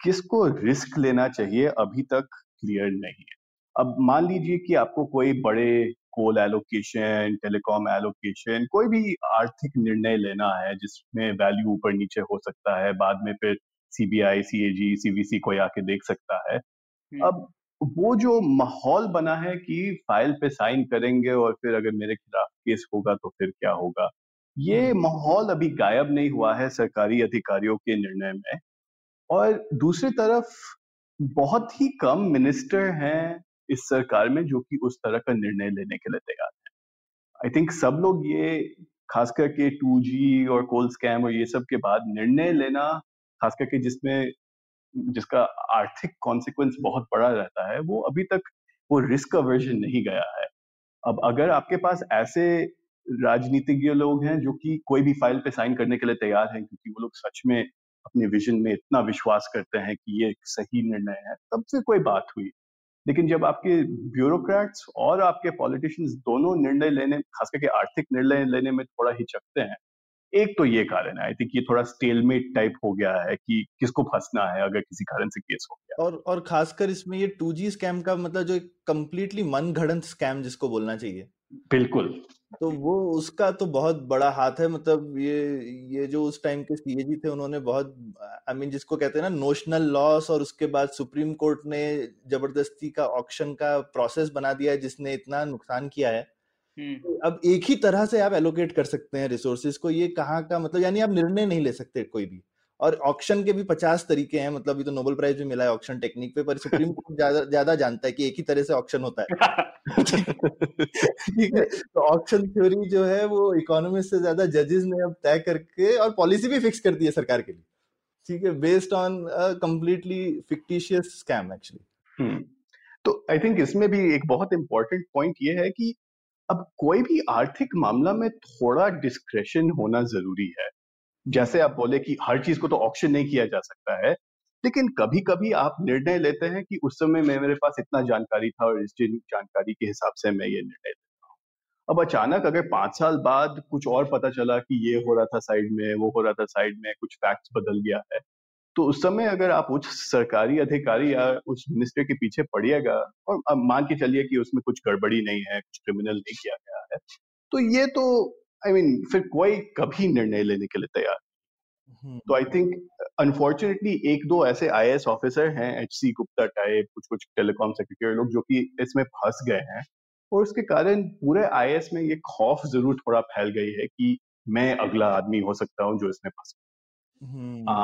किसको रिस्क लेना चाहिए अभी तक क्लियर नहीं है। अब मान लीजिए कि आपको कोई बड़े कोल एलोकेशन टेलीकॉम एलोकेशन कोई भी आर्थिक निर्णय लेना है जिसमें वैल्यू ऊपर नीचे हो सकता है बाद में फिर सीबीआई सीएजी सीवीसी कोई आके देख सकता है। हम्म, अब वो जो माहौल बना है कि फ़ाइल पे साइन करेंगे और फिर अगर मेरे खिलाफ केस होगा तो फिर क्या होगा? ये हम्म। माहौल अभी गायब नहीं हुआ है सरकारी अधिकारियों के निर्णय में। और दूसरी तरफ़ बहुत ही कम मिनिस्टर हैं इस सरकार में जो कि उस तरह का निर्णय लेने के लिए तैयार है। आई थिंक सब लोग ये खास करके टू और कोल स्कैम और ये सब के बाद निर्णय लेना खास करके जिसमें, जिसका आर्थिक कॉन्सिक्वेंस बहुत बड़ा रहता है, वो अभी तक वो रिस्क अवर्जन नहीं गया है। अब अगर आपके पास ऐसे राजनीतिज्ञ लोग हैं जो कि कोई भी फ़ाइल पे साइन करने के लिए तैयार हैं, क्योंकि वो लोग सच में अपने विजन में इतना विश्वास करते हैं कि ये एक सही निर्णय है, तब फिर कोई बात हुई। लेकिन जब आपके ब्यूरोक्रेट्स और आपके पॉलिटिशियंस दोनों निर्णय लेने खास करके आर्थिक निर्णय लेने में थोड़ा हिचकते हैं एक तो ये कारण है आई थिंक ये थोड़ा स्टेलमेट टाइप हो गया है कि किसको फंसना है अगर किसी कारण से केस हो गया। और और खासकर इसमें ये टू जी स्कैम का मतलब जो एक कम्प्लीटली मन घड़ंत स्कैम जिसको बोलना चाहिए। बिल्कुल। तो वो उसका तो बहुत बड़ा हाथ है मतलब ये ये जो उस टाइम के सीएजी थे उन्होंने बहुत आई I मीन mean, जिसको कहते हैं ना नोशनल लॉस और उसके बाद सुप्रीम कोर्ट ने ज़बरदस्ती का ऑक्शन का प्रोसेस बना दिया है जिसने इतना नुकसान किया है। अब एक ही तरह से आप एलोकेट कर सकते हैं रिसोर्सेज को ये कहाँ का मतलब यानी आप निर्णय नहीं ले सकते कोई भी। और ऑक्शन के भी पचास तरीके हैं मतलब ये तो नोबेल प्राइज भी मिला है ऑक्शन टेक्निक पे पर सुप्रीम कोर्ट ज़्यादा ज़्यादा जानता है कि एक ही तरह से ऑक्शन होता है। ठीक है? तो ऑक्शन थ्योरी जो है वो इकोनॉमिस्ट से ज़्यादा जजेस ने अब तय करके और पॉलिसी भी फिक्स कर दी है सरकार के लिए। ठीक है? Based on completely fictitious scam actually तो आई थिंक इसमें भी एक बहुत इंपॉर्टेंट पॉइंट ये है कि अब कोई भी आर्थिक मामला में थोड़ा डिस्क्रेशन होना ज़रूरी है। जैसे आप बोले कि हर चीज़ को तो ऑप्शन नहीं किया जा सकता है, लेकिन कभी कभी आप निर्णय लेते हैं कि उस समय में, मेरे पास इतना जानकारी था और इस जानकारी के हिसाब से मैं ये निर्णय लेता हूँ। अब अचानक अगर पाँच साल बाद कुछ और पता चला कि ये हो रहा था साइड में, वो हो रहा था साइड में, कुछ फैक्ट्स बदल गया है तो उस समय अगर आप उच्च सरकारी अधिकारी या उस मिनिस्टर के पीछे पड़िएगा और अब मान के चलिए कि उसमें कुछ गड़बड़ी नहीं है कुछ क्रिमिनल नहीं किया गया है तो ये तो आई I मीन mean, फिर कोई कभी निर्णय लेने के लिए तैयार हम्म। तो आई थिंक अनफॉर्चुनेटली एक दो ऐसे आई ऑफिसर हैं एच सी गुप्ता टाइप कुछ कुछ टेलीकॉम सेक्रेटरी लोग जो कि इसमें फंस गए हैं और उसके कारण पूरे आई में ये खौफ ज़रूर थोड़ा फैल गई है कि मैं अगला आदमी हो सकता हूँ जो इसमें फंस हम्म।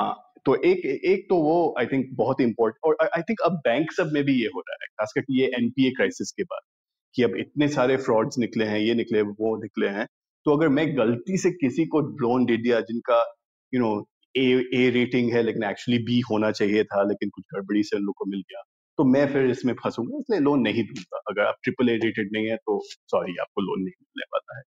तो एक एक तो वो आई थिंक बहुत इंपॉर्टेंट और आई थिंक अब बैंक सब में भी ये हो रहा है, खासकर कि ये एनपीए क्राइसिस के बाद, कि अब इतने सारे फ्रॉड्स निकले हैं, ये निकले, वो निकले हैं। तो अगर मैं गलती से किसी को लोन दे दिया जिनका you know A A rating है, लेकिन एक्चुअली बी होना चाहिए था, लेकिन कुछ गड़बड़ी से लोग को मिल गया तो मैं फिर इसमें फंसूँगा, इसलिए लोन नहीं दूँगा। अगर आप ट्रिपल ए रेटेड नहीं है तो सॉरी आपको लोन नहीं मिलने वाला है।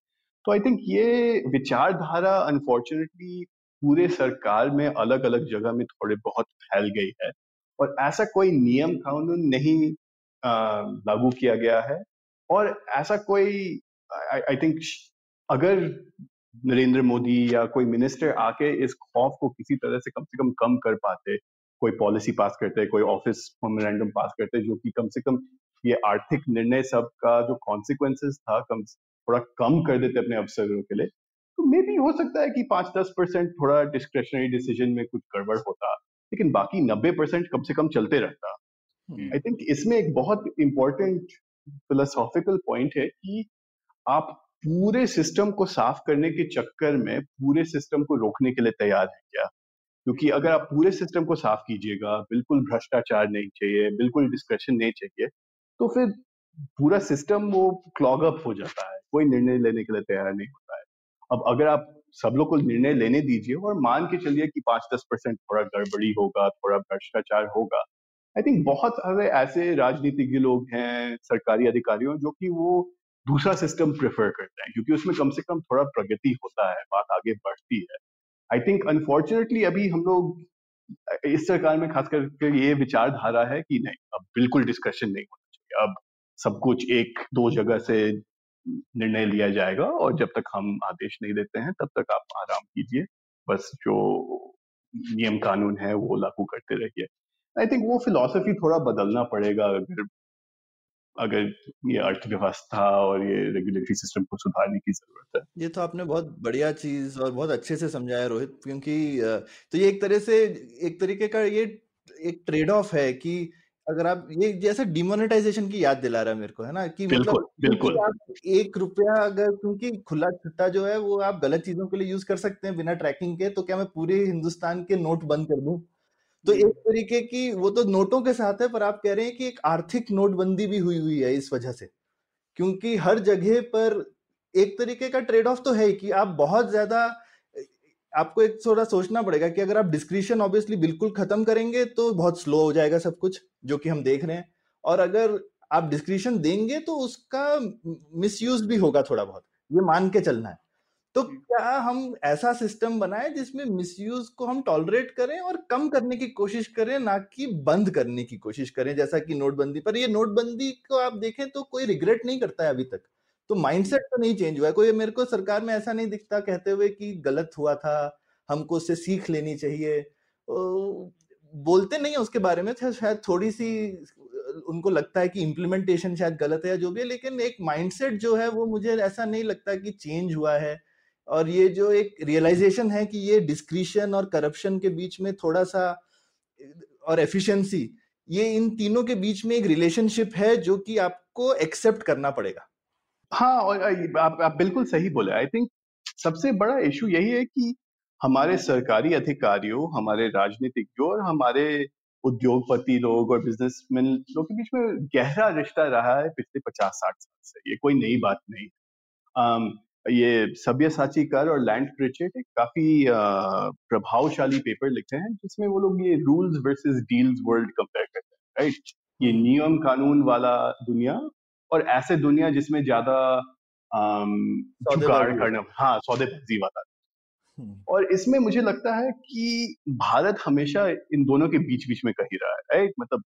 तो आई थिंक ये विचारधारा अनफॉर्चुनेटली पूरे सरकार में अलग अलग जगह में थोड़े बहुत फैल गई है। और ऐसा कोई नियम कानून नहीं लागू किया गया है। और ऐसा कोई, आई थिंक अगर नरेंद्र मोदी या कोई मिनिस्टर आके इस खौफ को किसी तरह से कम से कम कम कर पाते, कोई पॉलिसी पास करते, कोई ऑफ़िस मेमोरेंडम पास करते, जो कि कम से कम ये आर्थिक निर्णय सब का जो कॉन्सिक्वेंसेस था, कम, थोड़ा कम कर देते अपने अफसरों के लिए तो मे भी हो सकता है कि पाँच दस परसेंट थोड़ा डिस्क्रेशनरी डिसीज़न में कुछ गड़बड़ होता लेकिन बाकी नब्बे परसेंट कम से कम चलते रहता। आई हम्म। थिंक इसमें एक बहुत इंपॉर्टेंट फिलोसॉफिकल पॉइंट है कि आप पूरे सिस्टम को साफ़ करने के चक्कर में पूरे सिस्टम को रोकने के लिए तैयार है क्या? क्योंकि अगर आप पूरे सिस्टम को साफ़ कीजिएगा बिल्कुल भ्रष्टाचार नहीं चाहिए बिल्कुल डिस्कशन नहीं चाहिए तो फिर पूरा सिस्टम वो क्लॉग अप हो जाता है कोई निर्णय लेने के लिए तैयार नहीं होता अब अगर आप सब लोग को निर्णय लेने दीजिए और मान के चलिए कि पाँच दस परसेंट थोड़ा गड़बड़ी होगा, थोड़ा भ्रष्टाचार होगा आई थिंक बहुत सारे ऐसे राजनीतिज्ञ लोग हैं, सरकारी अधिकारियों जो कि वो दूसरा सिस्टम प्रेफर करते हैं, क्योंकि उसमें कम से कम थोड़ा प्रगति होता है, बात आगे बढ़ती है। आई थिंक अनफॉर्चुनेटली अभी हम लोग इस सरकार में खास करके ये विचारधारा है कि नहीं, अब बिल्कुल डिस्कशन नहीं होना चाहिए। अब सब कुछ एक, दो जगह से निर्णय लिया जाएगा और जब तक हम आदेश नहीं देते हैं, तब तक आप आराम कीजिए। बस जो नियम कानून है, वो लागू करते रहिए। आई थिंक वो फिलॉसफी थोड़ा बदलना पड़ेगा अगर अगर ये अर्थव्यवस्था और ये रेगुलेटरी सिस्टम को सुधारने की ज़रूरत है। ये तो आपने बहुत बढ़िया चीज़ और बहुत अच्छे से समझाया रोहित, क्योंकि तो ये एक तरह से, एक तरीके का ये एक ट्रेड ऑफ़ है कि अगर आप ये जैसे डिमोनेटाइजेशन की याद दिला रहा है मेरे को है ना? कि बिल्कुल, मतलब बिल्कुल। आप एक रुपया अगर क्योंकि खुला छुट्टा जो है वो आप गलत चीज़ों के लिए यूज़ कर सकते हैं बिना ट्रैकिंग के तो क्या मैं पूरे हिंदुस्तान के नोट बंद कर दूँ? तो एक तरीके की वो तो नोटों के साथ है पर आप कह रहे हैं कि एक आर्थिक नोटबंदी भी हुई हुई है इस वजह से। क्योंकि हर जगह पर एक तरीके का ट्रेड ऑफ़ तो है कि आप बहुत ज़्यादा आपको एक थोड़ा सोचना पड़ेगा कि अगर आप डिस्क्रिप्शन ऑब्वियसली बिल्कुल खत्म करेंगे तो बहुत स्लो हो जाएगा सब कुछ जो कि हम देख रहे हैं। और अगर आप डिस्क्रिप्शन देंगे तो उसका मिस भी होगा थोड़ा बहुत। ये मान के चलना है। तो। क्या हम ऐसा सिस्टम बनाए जिसमें मिसयूज को हम टॉलरेट करें और कम करने की कोशिश करें ना कि बंद करने की कोशिश करें? जैसा कि नोटबंदी पर ये नोटबंदी को आप देखें तो कोई रिग्रेट नहीं करता है अभी तक। तो माइंडसेट तो नहीं चेंज हुआ है। कोई मेरे को सरकार में ऐसा नहीं दिखता कहते हुए कि गलत हुआ था, हमको उससे सीख लेनी चाहिए। बोलते नहीं है उसके बारे में शायद थोड़ी सी उनको लगता है कि इम्प्लीमेंटेशन शायद गलत है या जो भी है, लेकिन एक माइंडसेट जो है वो मुझे ऐसा नहीं लगता कि चेंज हुआ है। और ये जो एक रियलाइजेशन है कि ये डिस्क्रिशन और करप्शन के बीच में थोड़ा सा और एफिशिएंसी ये इन तीनों के बीच में एक रिलेशनशिप है जो कि आपको एक्सेप्ट करना पड़ेगा। हाँ और आप, आप बिल्कुल सही बोले। आई थिंक सबसे बड़ा इशू यही है कि हमारे सरकारी अधिकारियों हमारे राजनीतिज्ञों और हमारे उद्योगपति लोग और बिजनेसमैन लोग के बीच में गहरा रिश्ता रहा है पिछले पचास साठ साल से। ये कोई नई बात नहीं um, ये सभ्य साची कर और लैंड प्रिचेट एक काफ़ी प्रभावशाली पेपर लिखे हैं जिसमें वो लोग ये rules versus deals world compare करते हैं राइट ये। नियम कानून वाला दुनिया और ऐसे दुनिया जिसमें ज़्यादा करना हाँ। सौदेबाजी वाला। और इसमें मुझे लगता है कि भारत हमेशा इन दोनों के बीच बीच में कही रहा है राइट? मतलब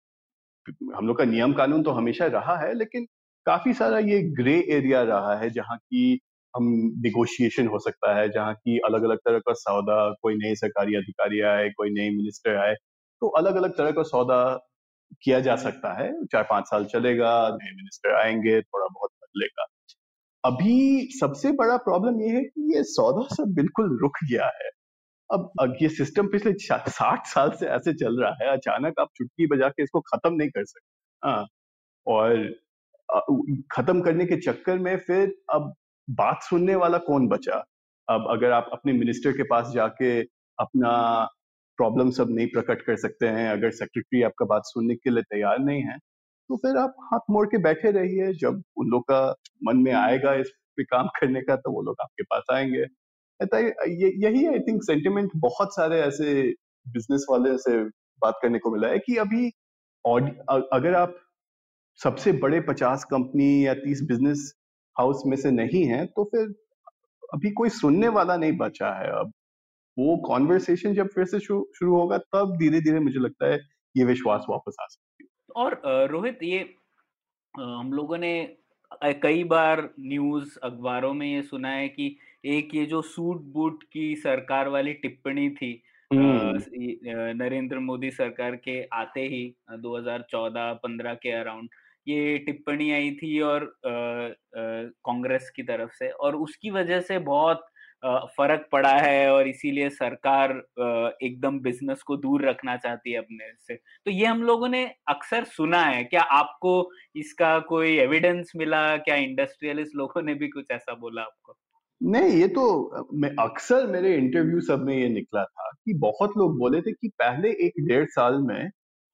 हम लोग का नियम कानून तो हमेशा रहा है लेकिन काफ़ी सारा ये ग्रे एरिया रहा है जहाँ की हम निगोशिएशन हो सकता है जहाँ की अलग अलग तरह का सौदा कोई नए सरकारी अधिकारी आए कोई नए मिनिस्टर आए तो अलग अलग तरह का सौदा किया जा सकता है। चार पाँच साल चलेगा, नए मिनिस्टर आएँगे, थोड़ा बहुत बदलेगा। अभी सबसे बड़ा प्रॉब्लम ये है कि ये सौदा सब बिल्कुल रुक गया है। अब ये सिस्टम पिछले साठ साल से ऐसे चल रहा है, अचानक आप चुटकी बजा के इसको खत्म नहीं कर सकते। हाँ और खत्म करने के चक्कर में फिर अब बात सुनने वाला कौन बचा? अब अगर आप अपने मिनिस्टर के पास जाके अपना प्रॉब्लम सब नहीं प्रकट कर सकते हैं, अगर सेक्रेटरी आपका बात सुनने के लिए तैयार नहीं है तो फिर आप हाथ मोड़ के बैठे रहिए। जब उन लोग का मन में आएगा इस पे काम करने का तो वो लोग आपके पास आएँगे। यही आई थिंक सेंटिमेंट बहुत सारे ऐसे बिज़नेस वाले से बात करने को मिला है कि अभी अगर आप सबसे बड़े पचास कंपनी या तीस बिज़नेस हाउस में से नहीं है तो फिर अभी कोई सुनने वाला नहीं बचा है। अब वो कॉन्वर्सेशन जब फिर से शुरू होगा तब धीरे धीरे मुझे लगता है ये विश्वास वापस आ सकती है और रोहित ये हम लोगों ने कई बार न्यूज़ अखबारों में ये सुना है कि एक ये जो सूट बूट की सरकार वाली टिप्पणी थी हम्म। नरेंद्र मोदी सरकार के आते ही 2014-15 के अराउंड ये टिप्पणी आई थी और कांग्रेस की तरफ़ से और उसकी वजह से बहुत फ़र्क पड़ा है और इसीलिए सरकार एकदम बिज़नेस को दूर रखना चाहती है अपने से। तो ये हम लोगों ने अक्सर सुना है। क्या आपको इसका कोई एविडेंस मिला? क्या इंडस्ट्रियलिस्ट लोगों ने भी कुछ ऐसा बोला आपको? नहीं ये तो मैं अक्सर मेरे इंटरव्यू सब में ये निकला था कि बहुत लोग बोले थे कि पहले एक डेढ़ साल में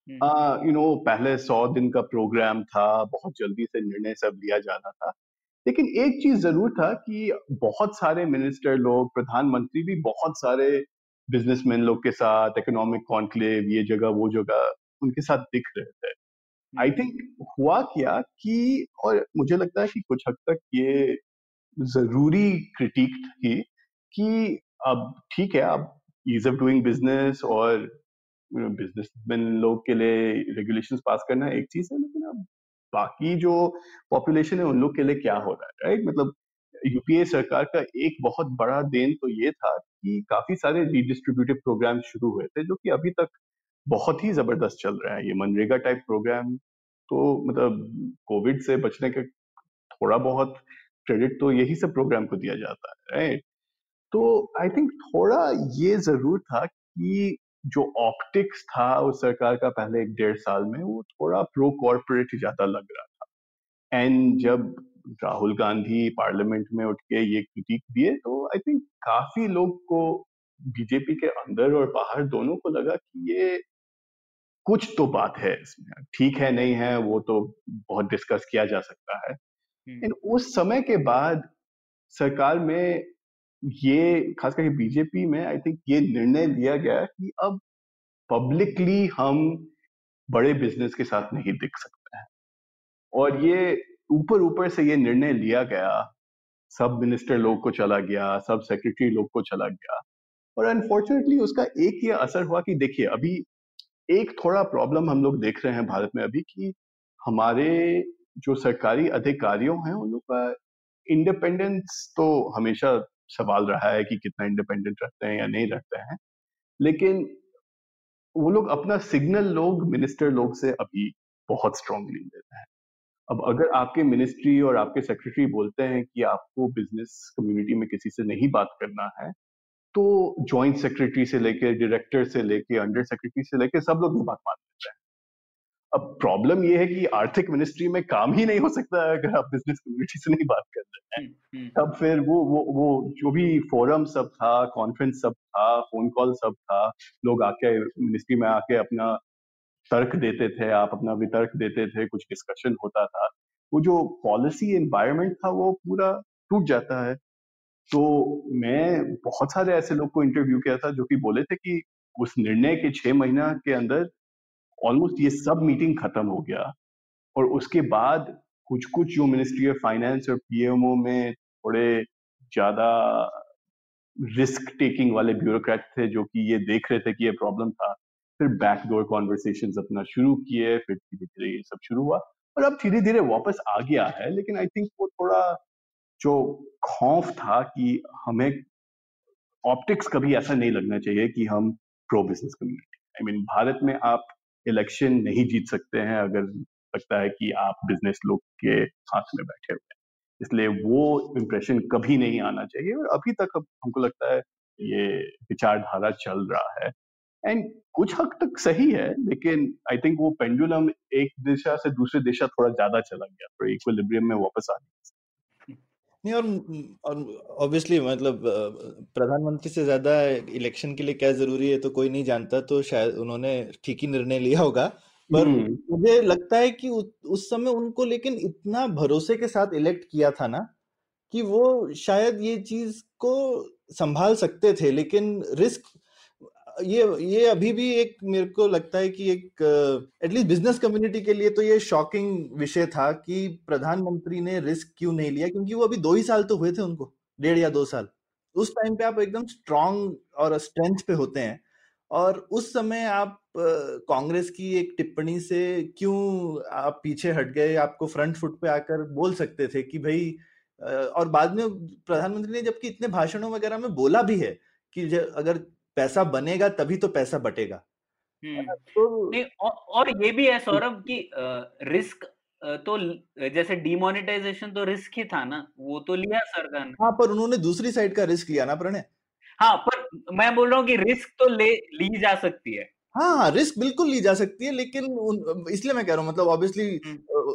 यू हम्म। नो पहले सौ दिन का प्रोग्राम था बहुत जल्दी से निर्णय सब लिया जाना था। लेकिन एक चीज़ ज़रूर था कि बहुत सारे मिनिस्टर लोग प्रधानमंत्री भी बहुत सारे बिजनेसमैन लोग के साथ इकोनॉमिक कॉन्क्लेव ये जगह वो जगह उनके साथ दिख रहे थे आई थिंक हम्म। हुआ क्या कि और मुझे लगता है कि कुछ हद तक ये ज़रूरी क्रिटिक थी कि अब ठीक है अब ईज ऑफ़ डूइंग बिज़नेस और बिजनेसमैन लोग के लिए रेगुलेशंस पास करना एक चीज़ है लेकिन अब बाकी जो पॉपुलेशन है उन लोग के लिए क्या हो रहा है राइट मतलब यूपीए सरकार का एक बहुत बड़ा देन तो ये था कि काफ़ी सारे रीडिस्ट्रीब्यूटिव प्रोग्राम शुरू हुए थे, जो कि अभी तक बहुत ही ज़बरदस्त चल रहा है। ये मनरेगा टाइप प्रोग्राम तो मतलब कोविड से बचने का थोड़ा बहुत क्रेडिट तो यही सब प्रोग्राम को दिया जाता है राइट तो आई थिंक थोड़ा ये ज़रूर था कि जो ऑप्टिक्स था उस सरकार का पहले एक डेढ़ साल में वो थोड़ा प्रो कॉर्पोरेट ज़्यादा लग रहा था। एंड जब राहुल गांधी पार्लियामेंट में उठ के ये क्रिटिक दिए तो आई थिंक काफ़ी लोग को बीजेपी के अंदर और बाहर दोनों को लगा कि ये कुछ तो बात है इसमें। ठीक है नहीं है वो तो बहुत डिस्कस किया जा सकता है। एंड उस समय के बाद सरकार में ये, खास करके बीजेपी में आई थिंक ये निर्णय लिया गया कि अब पब्लिकली हम बड़े बिज़नेस के साथ नहीं दिख सकते हैं। और ये ऊपर ऊपर से ये निर्णय लिया गया, सब मिनिस्टर लोग को चला गया, सब सेक्रेटरी लोग को चला गया। और अनफॉर्चुनेटली उसका एक ये असर हुआ कि देखिए, अभी एक थोड़ा प्रॉब्लम हम लोग देख रहे हैं भारत में अभी कि हमारे जो सरकारी अधिकारियों हैं, उन लोग का इंडिपेंडेंस तो हमेशा सवाल रहा है कि कितना इंडिपेंडेंट रहते हैं या नहीं रहते हैं। लेकिन वो लोग अपना सिग्नल लोग मिनिस्टर लोग से अभी बहुत स्ट्रांगली लेते हैं। अब अगर आपके मिनिस्ट्री और आपके सेक्रेटरी बोलते हैं कि आपको बिज़नेस कम्युनिटी में किसी से नहीं बात करना है तो जॉइंट सेक्रेटरी से लेके डायरेक्टर से लेके अंडर सेक्रेटरी से लेके सब लोग ये बात मान लेते हैं। अब प्रॉब्लम ये है कि आर्थिक मिनिस्ट्री में काम ही नहीं हो सकता है अगर आप बिज़नेस कम्युनिटी से नहीं बात कर रहे हैं। हम्म, हम्म। तब फिर वो वो वो जो भी फोरम सब था कॉन्फ्रेंस सब था फ़ोन कॉल सब था लोग आके मिनिस्ट्री में आके अपना तर्क देते थे आप अपना वितर्क देते थे कुछ डिस्कशन होता था। वो जो पॉलिसी एनवायरमेंट था वो पूरा टूट जाता है। तो मैं बहुत सारे ऐसे लोग को इंटरव्यू किया था जो कि बोले थे कि उस निर्णय के छह महीना के अंदर ऑलमोस्ट ये सब मीटिंग खत्म हो गया। और उसके बाद कुछ कुछ जो मिनिस्ट्री ऑफ़ फाइनेंस और पीएमओ में थोड़े ज़्यादा रिस्क टेकिंग वाले ब्यूरोक्रेट थे जो कि ये देख रहे थे कि ये प्रॉब्लम था, फिर बैकडोर कॉन्वर्सेशन अपना शुरू किए, फिर धीरे धीरे ये सब शुरू हुआ। और अब धीरे धीरे वापस आ गया है, लेकिन आई थिंक वो थोड़ा जो खौफ था कि हमें ऑप्टिक्स कभी ऐसा नहीं लगना चाहिए कि हम pro business community I mean Bharat में आप इलेक्शन नहीं जीत सकते हैं, अगर लगता है कि आप बिज़नेस लोग के हाथ में बैठे हुए हैं। इसलिए वो इम्प्रेशन कभी नहीं आना चाहिए और अभी तक अब हमको लगता है ये विचारधारा चल रहा है। एंड कुछ हद तक सही है, लेकिन आई थिंक वो पेंडुलम एक दिशा से दूसरी दिशा थोड़ा ज़्यादा चला गया तो इक्विलिब्रियम में वापस आ गया नहीं और और ऑब्वियसली मतलब प्रधानमंत्री से ज़्यादा इलेक्शन के लिए क्या ज़रूरी है तो कोई नहीं जानता तो शायद उन्होंने ठीक ही निर्णय लिया होगा पर हम्म। मुझे लगता है कि उ, उस समय उनको लेकिन इतना भरोसे के साथ इलेक्ट किया था ना कि वो शायद ये चीज़ को संभाल सकते थे लेकिन रिस्क ये ये अभी भी एक मेरे को लगता है कि एक एटलीस्ट बिज़नेस कम्युनिटी के लिए तो ये शॉकिंग विषय था कि प्रधानमंत्री ने रिस्क क्यों नहीं लिया, क्योंकि वो अभी दो ही साल तो हुए थे उनको, डेढ़ या दो साल। उस टाइम पे आप एकदम स्ट्रांग और स्ट्रेंथ पे होते हैं। और उस समय आप कांग्रेस की एक टिप्पणी से क्यों आप पीछे हट गए? आपको फ्रंट फुट पे आकर बोल सकते थे कि भाई और बाद में प्रधानमंत्री ने जबकि इतने भाषणों वगैरह में बोला भी है कि अगर पैसा बनेगा तभी तो पैसा बटेगा। हम्म। तो नहीं और ये भी है सौरभ कि रिस्क तो जैसे डिमोनेटाइजेशन तो रिस्क ही था ना वो तो लिया सरकार ने। हाँ पर उन्होंने दूसरी साइड का रिस्क लिया ना प्रणय। हाँ पर मैं बोल रहा हूँ कि रिस्क तो ले ली जा सकती है। हाँ रिस्क बिल्कुल ली जा सकती है लेकिन इसलिए मैं कह रहा हूँ मतलब ऑब्वियसली।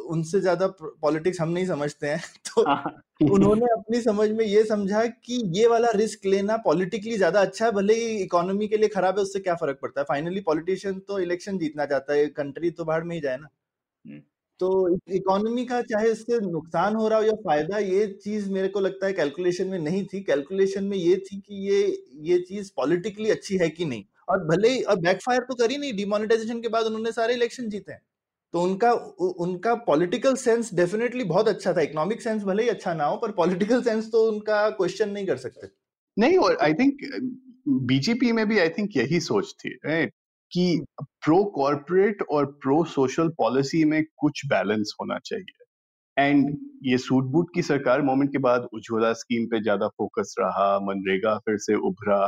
उनसे ज़्यादा पॉलिटिक्स हम नहीं समझते हैं तो हाँ। उन्होंने अपनी समझ में ये समझा कि ये वाला रिस्क लेना पॉलिटिकली ज़्यादा अच्छा है भले ही इकोनॉमी के लिए खराब है उससे क्या फ़र्क पड़ता है? फाइनली पॉलिटिशियन तो इलेक्शन जीतना चाहता है कंट्री तो बाहर में ही जाए ना। हम्म। तो इकोनॉमी का चाहे इससे नुकसान हो रहा हो या फ़ायदा ये चीज़ मेरे को लगता है कैलकुलेशन में नहीं थी। कैलकुलेशन में ये थी कि ये ये चीज़ पॉलिटिकली अच्छी है कि नहीं? और भले ही और बैकफायर तो करी नहीं डिमोनेटाइजेशन के बाद उन्होंने सारे इलेक्शन जीते हैं। तो उनका उनका पॉलिटिकल सेंस डेफिनेटली बहुत अच्छा था। इकोनॉमिक सेंस भले ही अच्छा ना हो, पर पॉलिटिकल सेंस तो उनका क्वेश्चन नहीं कर सकते। नहीं, और आई थिंक बीजेपी में भी आई थिंक यही सोच थी राइट कि प्रो कॉर्पोरेट और प्रो सोशल पॉलिसी में कुछ बैलेंस होना चाहिए। एंड ये सूट बूट की सरकार मोमेंट के बाद उज्ज्वला स्कीम पे ज़्यादा फोकस रहा, मनरेगा फिर से उभरा।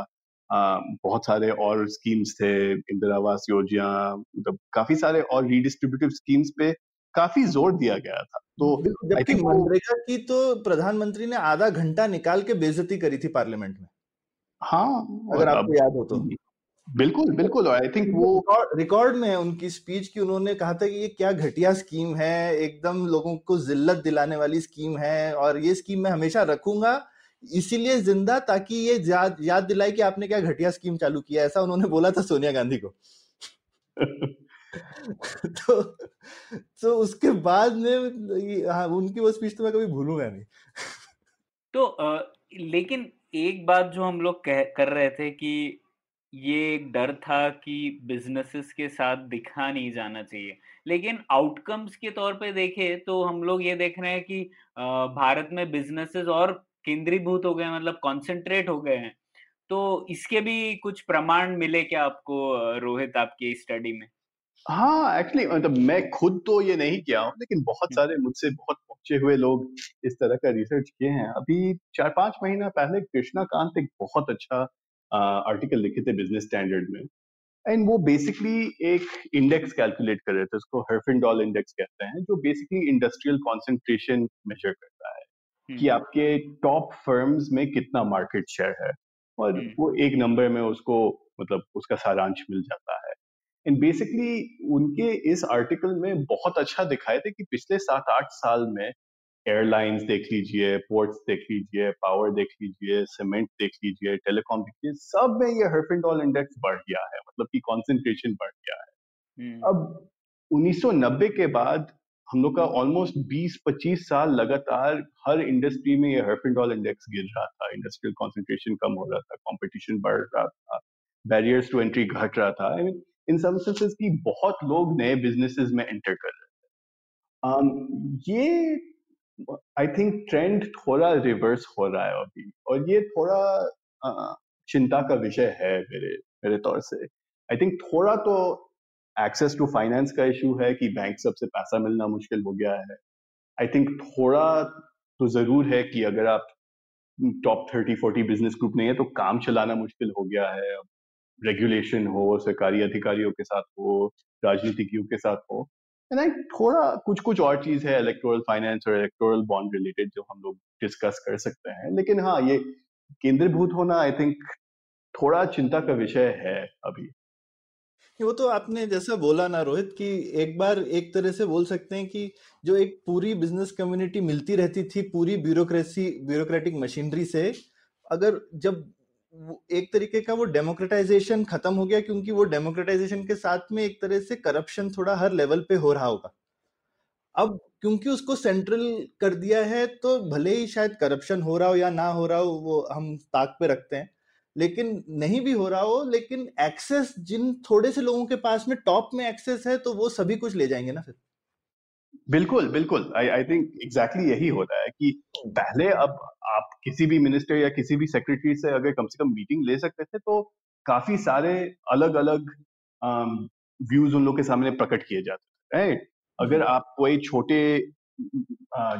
बहुत सारे और स्कीम्स थे इंदिरा आवास योजना मतलब काफ़ी सारे और रीडिस्ट्रीब्यूटिव स्कीम्स पे काफ़ी ज़ोर दिया गया था। तो जबकि मनरेगा की तो प्रधानमंत्री ने आधा घंटा निकाल के बेइज्जती करी थी पार्लियामेंट में। हाँ अगर आपको याद हो तो। बिल्कुल बिल्कुल आई थिंक वो रिकॉर्ड में है उनकी स्पीच की उन्होंने कहा था कि ये क्या घटिया स्कीम है एकदम लोगों को जिल्लत दिलाने वाली स्कीम है और ये स्कीम मैं हमेशा रखूँगा इसीलिए ज़िंदा ताकि ये याद दिलाए कि आपने क्या घटिया स्कीम चालू किया। ऐसा उन्होंने बोला था सोनिया गांधी को। तो तो उसके बाद में हाँ उनकी वो स्पीच तो मैं कभी भूलूँगा नहीं। तो आ, लेकिन एक बात जो हम लोग कर रहे थे कि ये एक डर था कि बिजनेसेस के साथ दिखा नहीं जाना चाहिए। लेकिन आउटकम्स के तौर पे देखे तो हम लोग ये देख रहे हैं कि भारत में बिजनेसेस और केंद्रीभूत हो गए मतलब कॉन्सेंट्रेट हो गए हैं। तो इसके भी कुछ प्रमाण मिले क्या आपको रोहित आपकी स्टडी में? हाँ एक्चुअली मतलब मैं खुद तो ये नहीं किया हूँ लेकिन बहुत सारे मुझसे बहुत पहुँचे हुए लोग इस तरह का रिसर्च किए हैं। अभी चार पाँच महीना पहले कृष्णा कांत एक बहुत अच्छा आर्टिकल लिखे थे बिज़नेस स्टैंडर्ड में। एंड वो बेसिकली एक इंडेक्स कैलकुलेट कर रहे थे उसको हर्फिनडॉल इंडेक्स कहते हैं जो बेसिकली इंडस्ट्रियल कॉन्सेंट्रेशन मेजर करता है। कि हम्म। आपके टॉप फर्म्स में कितना मार्केट शेयर है और हम्म। वो एक नंबर में उसको मतलब उसका सारांश मिल जाता है एंड बेसिकली उनके इस आर्टिकल में बहुत अच्छा दिखाए थे कि पिछले सात आठ साल में एयरलाइंस देख लीजिए पोर्ट्स देख लीजिए पावर देख लीजिए सीमेंट देख लीजिए टेलीकॉम देख लीजिए सब में ये हर्फिनडॉल इंडेक्स बढ़ गया है मतलब कि कॉन्सेंट्रेशन बढ़ गया है हम्म। अब 1990 के बाद हम लोग का ऑलमोस्ट 20-25 साल लगातार हर इंडस्ट्री में ये हर्फिनडॉल इंडेक्स गिर रहा था। इंडस्ट्रियल कॉन्सेंट्रेशन कम हो रहा था कंपटीशन बढ़ रहा था बैरियर्स टू एंट्री घट रहा था। आई मीन इन सर्विसेज़ की बहुत लोग नए बिजनेसेस में एंटर कर रहे थे। Um, ये आई थिंक ट्रेंड थोड़ा रिवर्स हो रहा है अभी। और ये थोड़ा uh, चिंता का विषय है मेरे मेरे तौर से। आई थिंक थोड़ा तो एक्सेस टू फाइनेंस का इशू है कि बैंक सबसे पैसा मिलना मुश्किल हो गया है। आई थिंक थोड़ा तो ज़रूर है कि अगर आप top thirty forty business group नहीं है तो काम चलाना मुश्किल हो गया है। रेगुलेशन हो, सरकारी अधिकारियों के साथ हो, राजनीतिज्ञों के साथ हो। एंड आई थोड़ा कुछ कुछ और चीज़ है इलेक्टोरल फाइनेंस और इलेक्टोरल बॉन्ड रिलेटेड जो हम लोग डिस्कस कर सकते हैं। लेकिन हाँ ये केंद्रीभूत होना आई थिंक थोड़ा चिंता का विषय है अभी। वो तो आपने जैसा बोला ना रोहित कि एक बार एक तरह से बोल सकते हैं कि जो एक पूरी बिज़नेस कम्युनिटी मिलती रहती थी पूरी ब्यूरोक्रेसी, ब्यूरोक्रेटिक मशीनरी से, अगर जब एक तरीके का वो डेमोक्रेटाइजेशन खत्म हो गया क्योंकि वो डेमोक्रेटाइजेशन के साथ में एक तरह से करप्शन थोड़ा हर लेवल पे हो रहा होगा। अब क्योंकि उसको सेंट्रल कर दिया है तो भले ही शायद करप्शन हो रहा हो या ना हो रहा हो, वो हम ताक पे रखते हैं। लेकिन नहीं भी हो रहा हो लेकिन एक्सेस जिन थोड़े से लोगों के पास में टॉप में एक्सेस है तो वो सभी कुछ ले जाएँगे ना फिर? बिल्कुल बिल्कुल। आई आई थिंक एग्जैक्टली यही हो रहा है कि पहले अब आप किसी भी मिनिस्टर या किसी भी सेक्रेटरी से अगर कम से कम मीटिंग ले सकते थे तो काफ़ी सारे अलग अलग व्यूज़ उन लोग के सामने प्रकट किए जाते थे राइट अगर आप कोई छोटे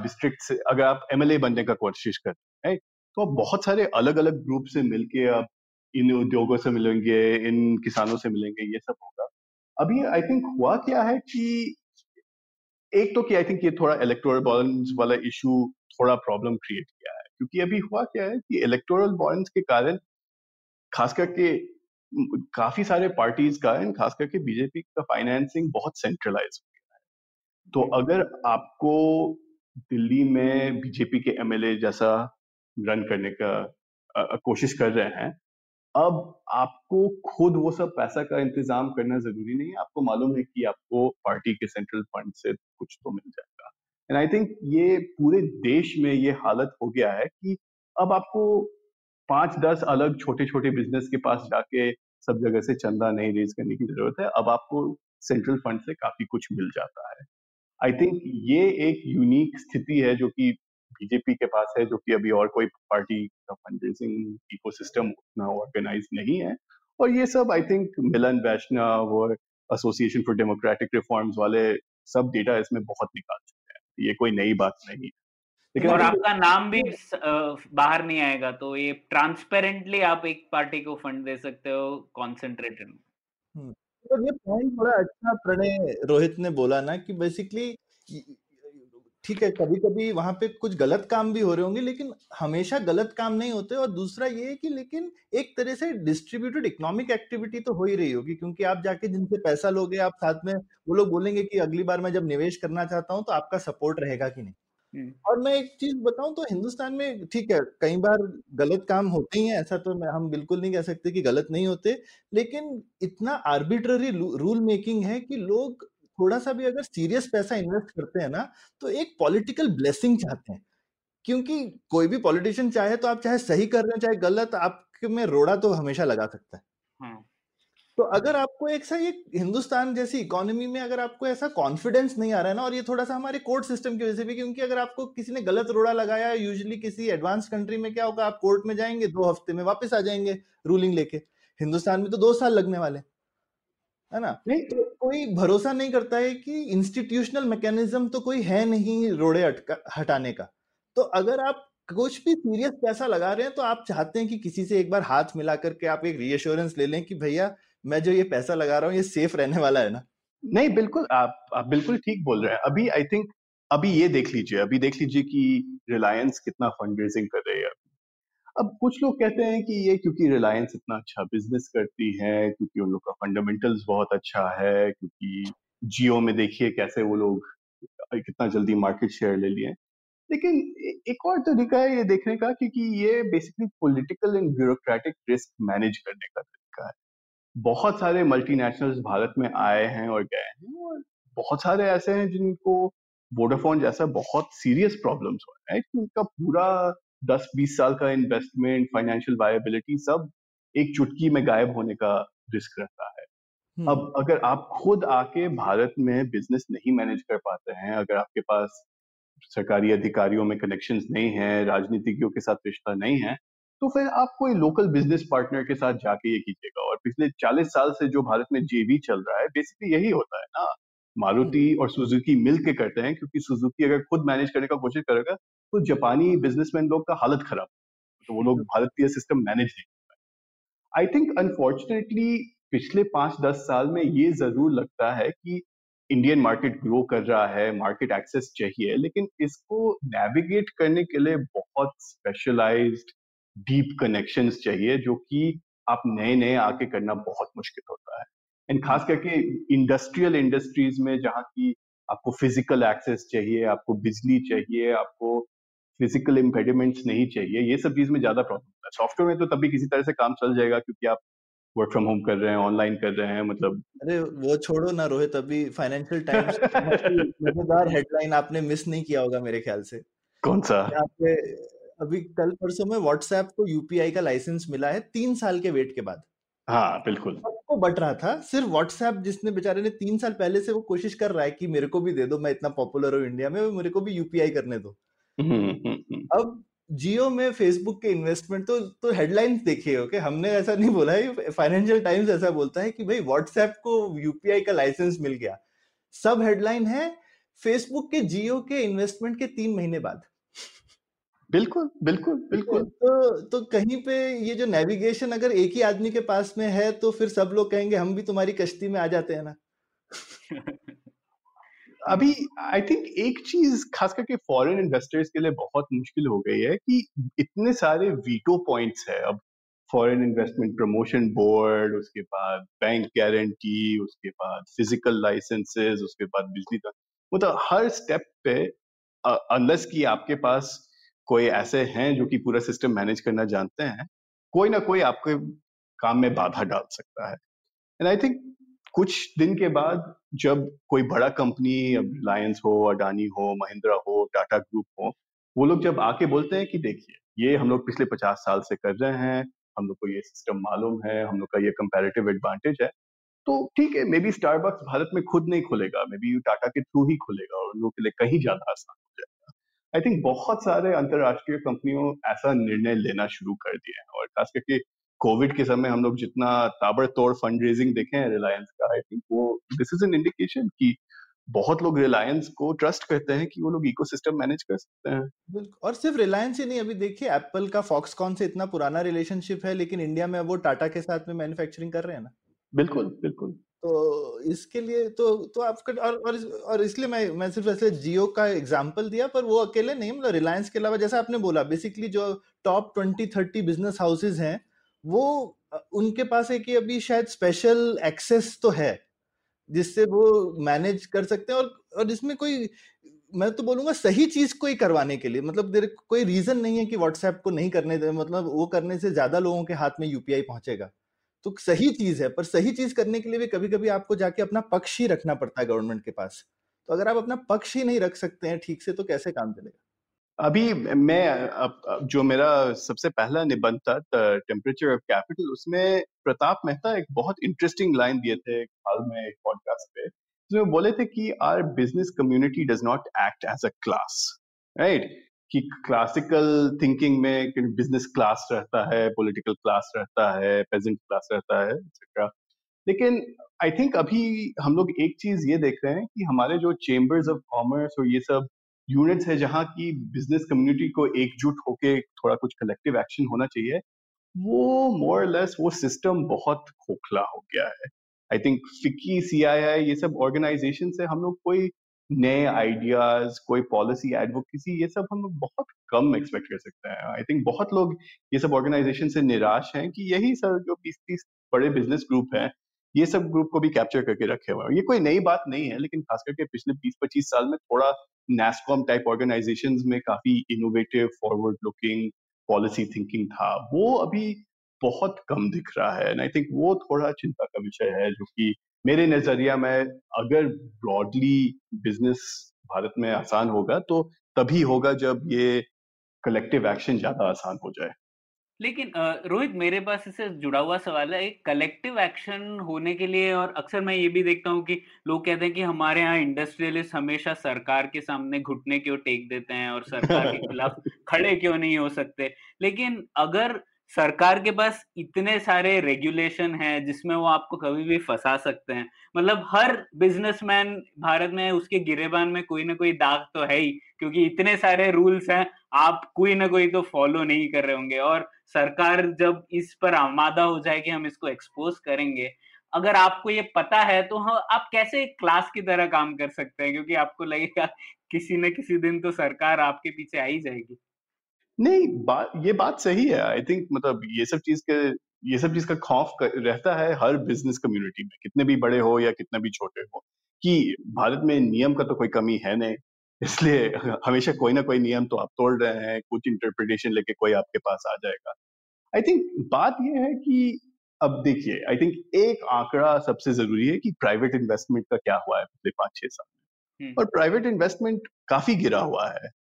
डिस्ट्रिक्ट से अगर आप एमएलए बनने का कोशिश करते हैं तो आप बहुत सारे अलग अलग ग्रुप से मिलके आप इन उद्योगों से मिलेंगे इन किसानों से मिलेंगे ये सब होगा। अभी आई थिंक हुआ क्या है कि एक तो कि आई थिंक ये थोड़ा इलेक्टोरल बॉन्ड्स वाला इशू थोड़ा प्रॉब्लम क्रिएट किया है। क्योंकि अभी हुआ क्या है कि इलेक्टोरल बॉन्ड्स के कारण खास करके काफ़ी सारे पार्टीज़ का एंड खास करके बीजेपी का फाइनेंसिंग बहुत सेंट्रलाइज हो गया है। तो अगर आपको दिल्ली में बीजेपी के एमएलए जैसा रन करने का कोशिश कर रहे हैं। अब आपको खुद वो सब पैसा का इंतज़ाम करना ज़रूरी नहीं है। आपको मालूम है कि आपको पार्टी के सेंट्रल फंड से कुछ तो मिल जाएगा। एंड आई थिंक ये पूरे देश में ये हालत हो गया है कि अब आपको पाँच दस अलग छोटे छोटे बिज़नेस के पास जाके सब जगह से चंदा नहीं रेज करने की ज़रूरत है। अब आपको सेंट्रल फंड से काफ़ी कुछ मिल जाता है। आई थिंक ये एक यूनिक स्थिति है जो कि बीजेपी के पास है जो कि अभी और कोई पार्टी का फंड रेजिंग इकोसिस्टम उतना ऑर्गेनाइज नहीं है। और ये सब आई थिंक मिलन वैष्णव और एसोसिएशन फॉर डेमोक्रेटिक रिफॉर्म्स वाले सब डेटा इसमें बहुत निकाल चुके हैं। ये कोई नई बात नहीं है। लेकिन और आपका नाम भी बाहर नहीं आएगा तो ये ट्रांसपेरेंटली आप एक पार्टी को फंड दे सकते हो कॉन्सेंट्रेटेड हम्म, तो ये पॉइंट बड़ा अच्छा प्रणय रोहित ने बोला ना कि बेसिकली ठीक है कभी कभी वहाँ पे कुछ गलत काम भी हो रहे होंगे लेकिन हमेशा गलत काम नहीं होते और दूसरा ये है कि लेकिन एक तरह से डिस्ट्रीब्यूटेड इकोनॉमिक एक्टिविटी तो हो ही रही होगी क्योंकि आप जाके जिनसे पैसा लोगे आप साथ में वो लोग बोलेंगे कि अगली बार मैं जब निवेश करना चाहता हूँ तो आपका सपोर्ट रहेगा कि नहीं हम्म। और मैं एक चीज़ बताऊँ तो हिंदुस्तान में ठीक है कई बार गलत काम होते ही हैं ऐसा तो हम बिल्कुल नहीं कह सकते कि गलत नहीं होते लेकिन इतना आर्बिट्ररी रूल मेकिंग है कि लोग थोड़ा सा भी अगर सीरियस पैसा इन्वेस्ट करते हैं ना तो एक पॉलिटिकल ब्लेसिंग चाहते हैं। क्योंकि कोई भी पॉलिटिशियन चाहे तो आप चाहे सही कर रहे हैं चाहे गलत आपके में रोड़ा तो हमेशा लगा सकता है। हाँ। तो अगर आपको एक सा ये हिंदुस्तान जैसी इकोनॉमी में अगर आपको ऐसा कॉन्फिडेंस नहीं आ रहा है ना और ये थोड़ा सा हमारे कोर्ट सिस्टम की वजह से भी क्योंकि अगर आपको किसी ने गलत रोड़ा लगाया यूजुअली किसी एडवांस कंट्री में क्या होगा आप कोर्ट में जाएँगे दो हफ़्ते में वापस आ जाएँगे रूलिंग लेके। हिंदुस्तान में तो दो साल लगने वाले है ना? नहीं तो कोई भरोसा नहीं करता है कि इंस्टीट्यूशनल मैकेनिज्म तो कोई है नहीं रोड़े हटाने का। तो अगर आप कुछ भी सीरियस पैसा लगा रहे हैं तो आप चाहते हैं कि किसी से एक बार हाथ मिला करके आप एक रीअश्योरेंस ले लें कि भैया मैं जो ये पैसा लगा रहा हूँ ये सेफ़ रहने वाला है ना? नहीं बिल्कुल आप आप बिल्कुल ठीक बोल रहे हैं। अभी आई थिंक अभी ये देख लीजिए अभी देख लीजिए कि रिलायंस कितना फंड रेजिंग कर रही है। अब कुछ लोग कहते हैं कि ये क्योंकि रिलायंस इतना अच्छा बिज़नेस करती है, क्योंकि उन लोग का फंडामेंटल्स बहुत अच्छा है, क्योंकि जियो में देखिए कैसे वो लोग कितना जल्दी मार्केट शेयर ले लिए। लेकिन एक और तरीका है ये देखने का क्योंकि ये basically political and bureaucratic risk manage करने का तरीका है। बहुत सारे मल्टीनेशनल्स भारत में आए हैं और गए हैं और बहुत सारे ऐसे हैं जिनको वोडाफोन जैसा बहुत सीरियस प्रॉब्लम्स हो रहे हैं, कि उनका पूरा 10-20 साल का इन्वेस्टमेंट फाइनेंशियल वायबिलिटी सब एक चुटकी में गायब होने का रिस्क रहता है। हम्म। अब अगर आप खुद आके भारत में बिज़नेस नहीं मैनेज कर पाते हैं अगर आपके पास सरकारी अधिकारियों में कनेक्शंस नहीं है राजनीतिज्ञों के साथ रिश्ता नहीं है तो फिर आप कोई लोकल बिज़नेस पार्टनर के साथ जाके ये कीजिएगा। और पिछले 40 साल से जो भारत में जेवी चल रहा है बेसिकली यही होता है ना। मारुति हम्म। और सुजुकी मिल के करते हैं क्योंकि सुजुकी अगर खुद मैनेज करने का कोशिश करेगा तो जापानी बिजनेसमैन लोग का हालत खराब तो वो लोग हम्म। भारतीय सिस्टम मैनेज नहीं कर पाए आई थिंक अनफॉर्चुनेटली पिछले पाँच दस साल में ये ज़रूर लगता है कि इंडियन मार्केट ग्रो कर रहा है मार्केट एक्सेस चाहिए लेकिन इसको नेविगेट करने के लिए बहुत स्पेशलाइज्ड डीप कनेक्शंस चाहिए जो कि आप नए नए आके करना बहुत मुश्किल होता है एंड खास करके इंडस्ट्रियल इंडस्ट्रीज़ में जहाँ की आपको फ़िज़िकल एक्सेस चाहिए आपको बिजली चाहिए आपको फ़िज़िकल इम्पेडिमेंट्स नहीं चाहिए ये सब चीज़ में ज़्यादा प्रॉब्लम होता है। सॉफ्टवेयर में तो तभी किसी तरह से काम चल जाएगा क्योंकि आप वर्क फ्रॉम होम कर रहे हैं ऑनलाइन कर रहे हैं मतलब अरे वो छोड़ो ना रोहित अभी फाइनेंशियल टाइम्स मज़ेदार हेडलाइन आपने मिस नहीं किया होगा मेरे ख्याल से। कौन सा? पे अभी कल परसों में व्हाट्सएप को यूपीआई का लाइसेंस मिला है तीन साल के वेट के बाद। हाँ बिल्कुल। सबको बट रहा था सिर्फ़ व्हाट्सएप जिसने बेचारे ने तीन साल पहले से वो कोशिश कर रहा है कि मेरे को भी दे दो मैं इतना पॉपुलर हूँ इंडिया में मेरे को भी यूपीआई करने दो। हम्म, हम्म, हम्म। अब जियो में फेसबुक के इन्वेस्टमेंट तो तो हेडलाइंस देखिए ओके हमने ऐसा नहीं बोला है फाइनेंशियल टाइम्स ऐसा बोलता है कि भाई व्हाट्सएप को यूपीआई का लाइसेंस मिल गया। सब हेडलाइन है फेसबुक के जियो के इन्वेस्टमेंट के तीन महीने बाद। बिल्कुल बिल्कुल बिल्कुल। तो तो कहीं पे ये जो नेविगेशन अगर एक ही आदमी के पास में है तो फिर सब लोग कहेंगे हम भी तुम्हारी कश्ती में आ जाते हैं ना? अभी आई थिंक एक चीज़ खास करके फॉरेन इन्वेस्टर्स के लिए बहुत मुश्किल हो गई है कि इतने सारे वीटो पॉइंट्स है। अब फॉरेन इन्वेस्टमेंट प्रमोशन बोर्ड उसके बाद बैंक गारंटी उसके बाद फ़िज़िकल लाइसेंसेस उसके बाद बिजली का। मतलब हर स्टेप पे अनलेस की आपके पास कोई ऐसे हैं जो कि पूरा सिस्टम मैनेज करना जानते हैं, कोई ना कोई आपके काम में बाधा डाल सकता है। एंड आई थिंक कुछ दिन के बाद जब कोई बड़ा कंपनी रिलायंस हो अडानी हो महिंद्रा हो टाटा ग्रुप हो, वो लोग जब आके बोलते हैं कि देखिए, ये हम लोग पिछले पचास साल से कर रहे हैं, हम लोग को ये सिस्टम मालूम है, हम लोग का ये कंपेरेटिव एडवांटेज है तो ठीक है मे बी स्टारबक्स भारत में खुद नहीं खुलेगा मे बी टाटा के थ्रू ही खुलेगा और उन लोग के लिए कहीं ज़्यादा आसान आई थिंक बहुत सारे अंतरराष्ट्रीय कंपनियों ऐसा निर्णय लेना शुरू कर दिए हैं और खास करके कोविड के समय हम लोग जितना ताबड़तोड़ फंड रेजिंग देखे हैं रिलायंस का आई थिंक वो दिस इज़ एन इंडिकेशन कि बहुत लोग रिलायंस को ट्रस्ट करते हैं कि वो लोग इकोसिस्टम मैनेज कर सकते हैं। और सिर्फ़ रिलायंस ही नहीं, अभी देखिए एप्पल का फॉक्सकॉन से इतना पुराना रिलेशनशिप है, लेकिन इंडिया में वो टाटा के साथ में मैन्युफैक्चरिंग कर रहे हैं ना। बिल्कुल बिल्कुल। तो इसके लिए तो तो आपका और और, और इसलिए मैं मैं सिर्फ़ ऐसे जियो का एग्जांपल दिया पर वो अकेले नहीं मतलब रिलायंस के अलावा जैसा आपने बोला बेसिकली जो top twenty thirty business houses हैं वो उनके पास है कि अभी शायद स्पेशल एक्सेस तो है जिससे वो मैनेज कर सकते हैं और और इसमें कोई मैं तो बोलूँगा सही चीज़ को ही करवाने के लिए मतलब देर कोई रीजन नहीं है कि व्हाट्सएप को नहीं करने दे मतलब वो करने से ज़्यादा लोगों के हाथ में यूपीआई पहुंचेगा। तो सही चीज़ है, पर सही चीज़ करने के लिए भी कभी कभी आपको जाके अपना पक्ष ही रखना पड़ता है गवर्नमेंट के पास। तो अगर आप अपना पक्ष ही नहीं रख सकते हैं ठीक से तो कैसे काम चलेगा? अभी मैं जो मेरा सबसे पहला निबंध था टेम्परेचर ऑफ़ कैपिटल उसमें प्रताप मेहता एक बहुत इंटरेस्टिंग लाइन दिए थे हाल में एक पॉडकास्ट पे, जिसमें बोले थे कि are business community does not act as a class right कि क्लासिकल थिंकिंग में बिज़नेस क्लास रहता है पॉलिटिकल क्लास रहता है पेजेंट क्लास रहता है एक्सेट्रा लेकिन आई थिंक अभी हम लोग एक चीज़ ये देख रहे हैं कि हमारे जो चेम्बर्स ऑफ़ कॉमर्स और ये सब यूनिट्स है जहाँ की बिज़नेस कम्युनिटी को एकजुट होके थोड़ा कुछ कलेक्टिव एक्शन होना चाहिए, वो मोर लेस वो सिस्टम बहुत खोखला हो गया है. आई थिंक फिक्की सी ये सब ऑर्गेनाइजेशन से हम लोग कोई नए आइडियाज़ कोई पॉलिसी एडवोकेसी ये सब हम बहुत कम एक्सपेक्ट कर सकते हैं। आई थिंक बहुत लोग ये सब ऑर्गेनाइजेशन से निराश हैं कि यही सर जो बीस तीस बड़े बिज़नेस ग्रुप हैं, ये सब ग्रुप को भी कैप्चर करके रखे हुए हैं। ये कोई नई बात नहीं है, लेकिन खास करके पिछले 20-25 साल में थोड़ा नेस्कॉम टाइप ऑर्गेनाइजेशन में काफ़ी innovative forward looking policy thinking था। वो अभी बहुत कम दिख रहा है आई थिंक वो थोड़ा चिंता का विषय है, जो कि मेरे नज़रिया में अगर ब्रॉडली बिज़नेस भारत में आसान होगा तो तभी होगा जब ये कलेक्टिव एक्शन ज़्यादा आसान हो जाए। लेकिन रोहित मेरे पास इससे जुड़ा हुआ सवाल है एक कलेक्टिव एक्शन होने के लिए और अक्सर मैं ये भी देखता हूँ कि लोग कहते हैं कि हमारे यहाँ इंडस्ट्रियलिस्ट हमेशा सरकार के सामने घुटने क्यों टेक देते हैं और सरकार के खिलाफ खड़े क्यों नहीं हो सकते? लेकिन अगर सरकार के पास इतने सारे रेगुलेशन हैं जिसमें वो आपको कभी भी फंसा सकते हैं। मतलब हर बिजनेसमैन भारत में उसके गिरेबान में कोई ना कोई दाग तो है ही, क्योंकि इतने सारे रूल्स हैं, आप कोई ना कोई तो फॉलो नहीं कर रहे होंगे। और सरकार जब इस पर आमादा हो जाए कि हम इसको एक्सपोज करेंगे। अगर आपको ये पता है तो हाँ आप कैसे क्लास की तरह काम कर सकते हैं? क्योंकि आपको लगेगा, किसी न किसी दिन तो सरकार आपके पीछे आ ही जाएगी। नहीं बात ये बात सही है। आई थिंक मतलब ये सब चीज़ के ये सब चीज़ का खौफ कर, रहता है हर बिज़नेस कम्युनिटी में कितने भी बड़े हो या कितने भी छोटे हो कि भारत में नियम का तो कोई कमी है नहीं। इसलिए हमेशा कोई ना कोई नियम तो आप तोड़ रहे हैं कुछ इंटरप्रिटेशन लेके कोई आपके पास आ जाएगा। आई थिंक बात यह है कि अब देखिए आई थिंक एक आंकड़ा सबसे ज़रूरी है कि प्राइवेट इन्वेस्टमेंट का क्या हुआ है पिछले पाँच छह साल। और प्राइवेट इन्वेस्टमेंट काफ़ी गिरा हुआ है।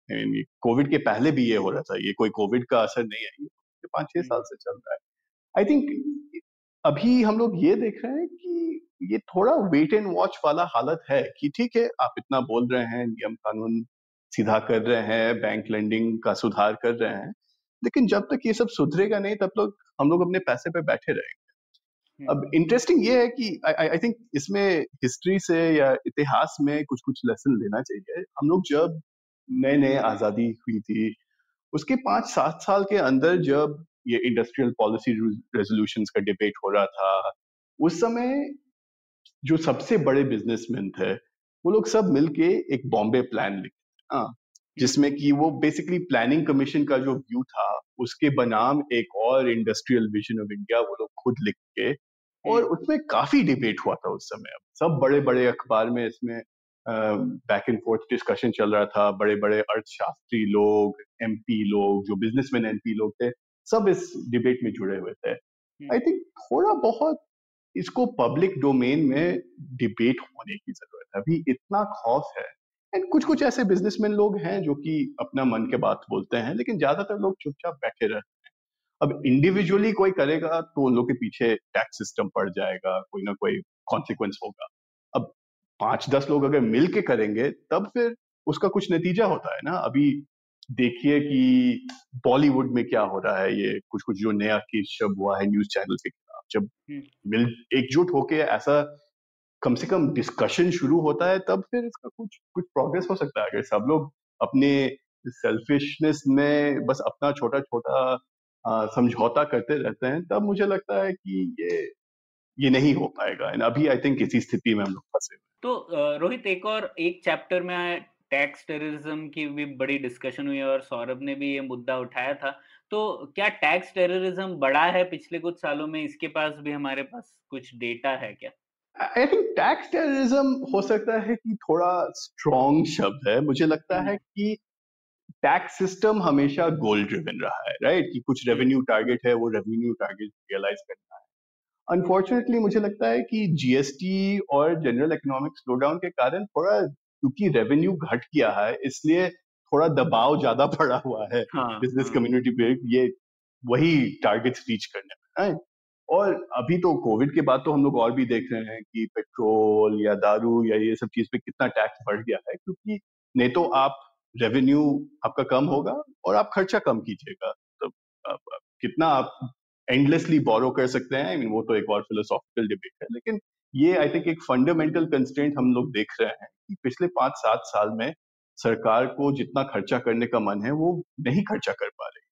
कोविड के पहले भी ये हो रहा था ये कोई कोविड का असर नहीं है ये पाँच छह साल से चल रहा है। आई थिंक अभी हम लोग ये देख रहे हैं कि ये थोड़ा वेट एंड वॉच वाला हालत है कि ठीक है आप इतना बोल रहे हैं नियम कानून सीधा कर रहे हैं बैंक लेंडिंग का सुधार कर रहे हैं लेकिन जब तक ये सब सुधरेगा नहीं तब तक हम लोग अपने पैसे पे बैठे रहेंगे। अब इंटरेस्टिंग हम्म। ये है कि आई थिंक इसमें हिस्ट्री से या इतिहास में कुछ कुछ लेसन लेना चाहिए। हम लोग जब नए नए आज़ादी हुई थी उसके पाँच सात साल के अंदर जब ये इंडस्ट्रियल पॉलिसी रेजोल्यूशन का डिबेट हो रहा था उस समय जो सबसे बड़े बिजनेसमैन थे वो लोग सब मिलके एक बॉम्बे प्लान लिखे हाँ जिसमें कि वो बेसिकली प्लानिंग कमीशन का जो व्यू था उसके बनाम एक और इंडस्ट्रियल विजन ऑफ़ इंडिया वो लोग खुद लिख के और हम्म। उसमें काफ़ी डिबेट हुआ था उस समय। सब बड़े बड़े अखबार में इसमें बैक एंड फोर्थ डिस्कशन चल रहा था। बड़े बड़े अर्थशास्त्री लोग एमपी लोग जो बिजनेसमैन एमपी लोग थे सब इस डिबेट में जुड़े हुए थे। आई हम्म। थिंक थोड़ा बहुत इसको पब्लिक डोमेन में डिबेट होने की ज़रूरत है। अभी इतना खौफ है। एंड कुछ कुछ ऐसे बिजनेसमैन लोग हैं जो कि अपना मन के बात बोलते हैं लेकिन ज़्यादातर लोग चुपचाप बैठे रहते अब इंडिविजुअली कोई करेगा तो उन लोग के पीछे टैक्स सिस्टम पड़ जाएगा कोई ना कोई कॉन्सिक्वेंस होगा। अब पाँच दस लोग अगर मिल के करेंगे तब फिर उसका कुछ नतीजा होता है ना। अभी देखिए कि बॉलीवुड में क्या हो रहा है ये कुछ कुछ जो नया केस शब हुआ है न्यूज़ चैनल के खिलाफ जब हम्म। मिल एकजुट होके ऐसा कम से कम डिस्कशन शुरू होता है तब फिर इसका कुछ कुछ प्रोग्रेस हो सकता है। अगर सब लोग अपने सेल्फिशनेस में बस अपना छोटा छोटा समझौता करते रहते हैं तब मुझे लगता है कि ये ये नहीं हो पाएगा। एंड अभी आई थिंक इसी स्थिति में हम लोग फंसे हुए तो रोहित एक और एक चैप्टर में टैक्स टेररिज्म की भी बड़ी डिस्कशन हुई और सौरभ ने भी ये मुद्दा उठाया था। तो क्या टैक्स टेररिज्म बढ़ा है पिछले कुछ सालों में? इसके पास भी हमारे पास कुछ डेटा है क्या? आई थिंक टैक्स टेररिज्म हो सकता है कि थोड़ा स्ट्रॉन्ग शब्द है। मुझे लगता। है कि टैक्स सिस्टम हमेशा गोल ड्रिवन रहा है राइट right? कि कुछ रेवेन्यू। टारगेट है वो रेवेन्यू टारगेट रियलाइज़ करना है अनफॉर्चुनेटली मुझे लगता है कि जीएसटी और जनरल इकोनॉमिक स्लोडाउन के कारण थोड़ा क्योंकि रेवेन्यू घट गया है इसलिए थोड़ा दबाव ज़्यादा पड़ा हुआ है बिज़नेस हाँ, कम्युनिटी पे ये वही टारगेट्स रीच करने में है और अभी तो कोविड के बाद तो हम लोग और भी देख रहे हैं कि पेट्रोल या दारू या ये सब चीज़ पे कितना टैक्स बढ़ गया है क्योंकि नहीं तो आप रेवेन्यू आपका कम होगा और आप खर्चा कम कीजिएगा। तो कितना आप एंडलेसली बोरो कर सकते हैं आई मीन वो तो एक और फिलोसॉफिकल डिबेट है, लेकिन ये आई थिंक एक फंडामेंटल कंस्टेंट हम लोग देख रहे हैं कि पिछले पाँच सात साल में सरकार को जितना खर्चा करने का मन है, वो नहीं खर्चा कर पा रही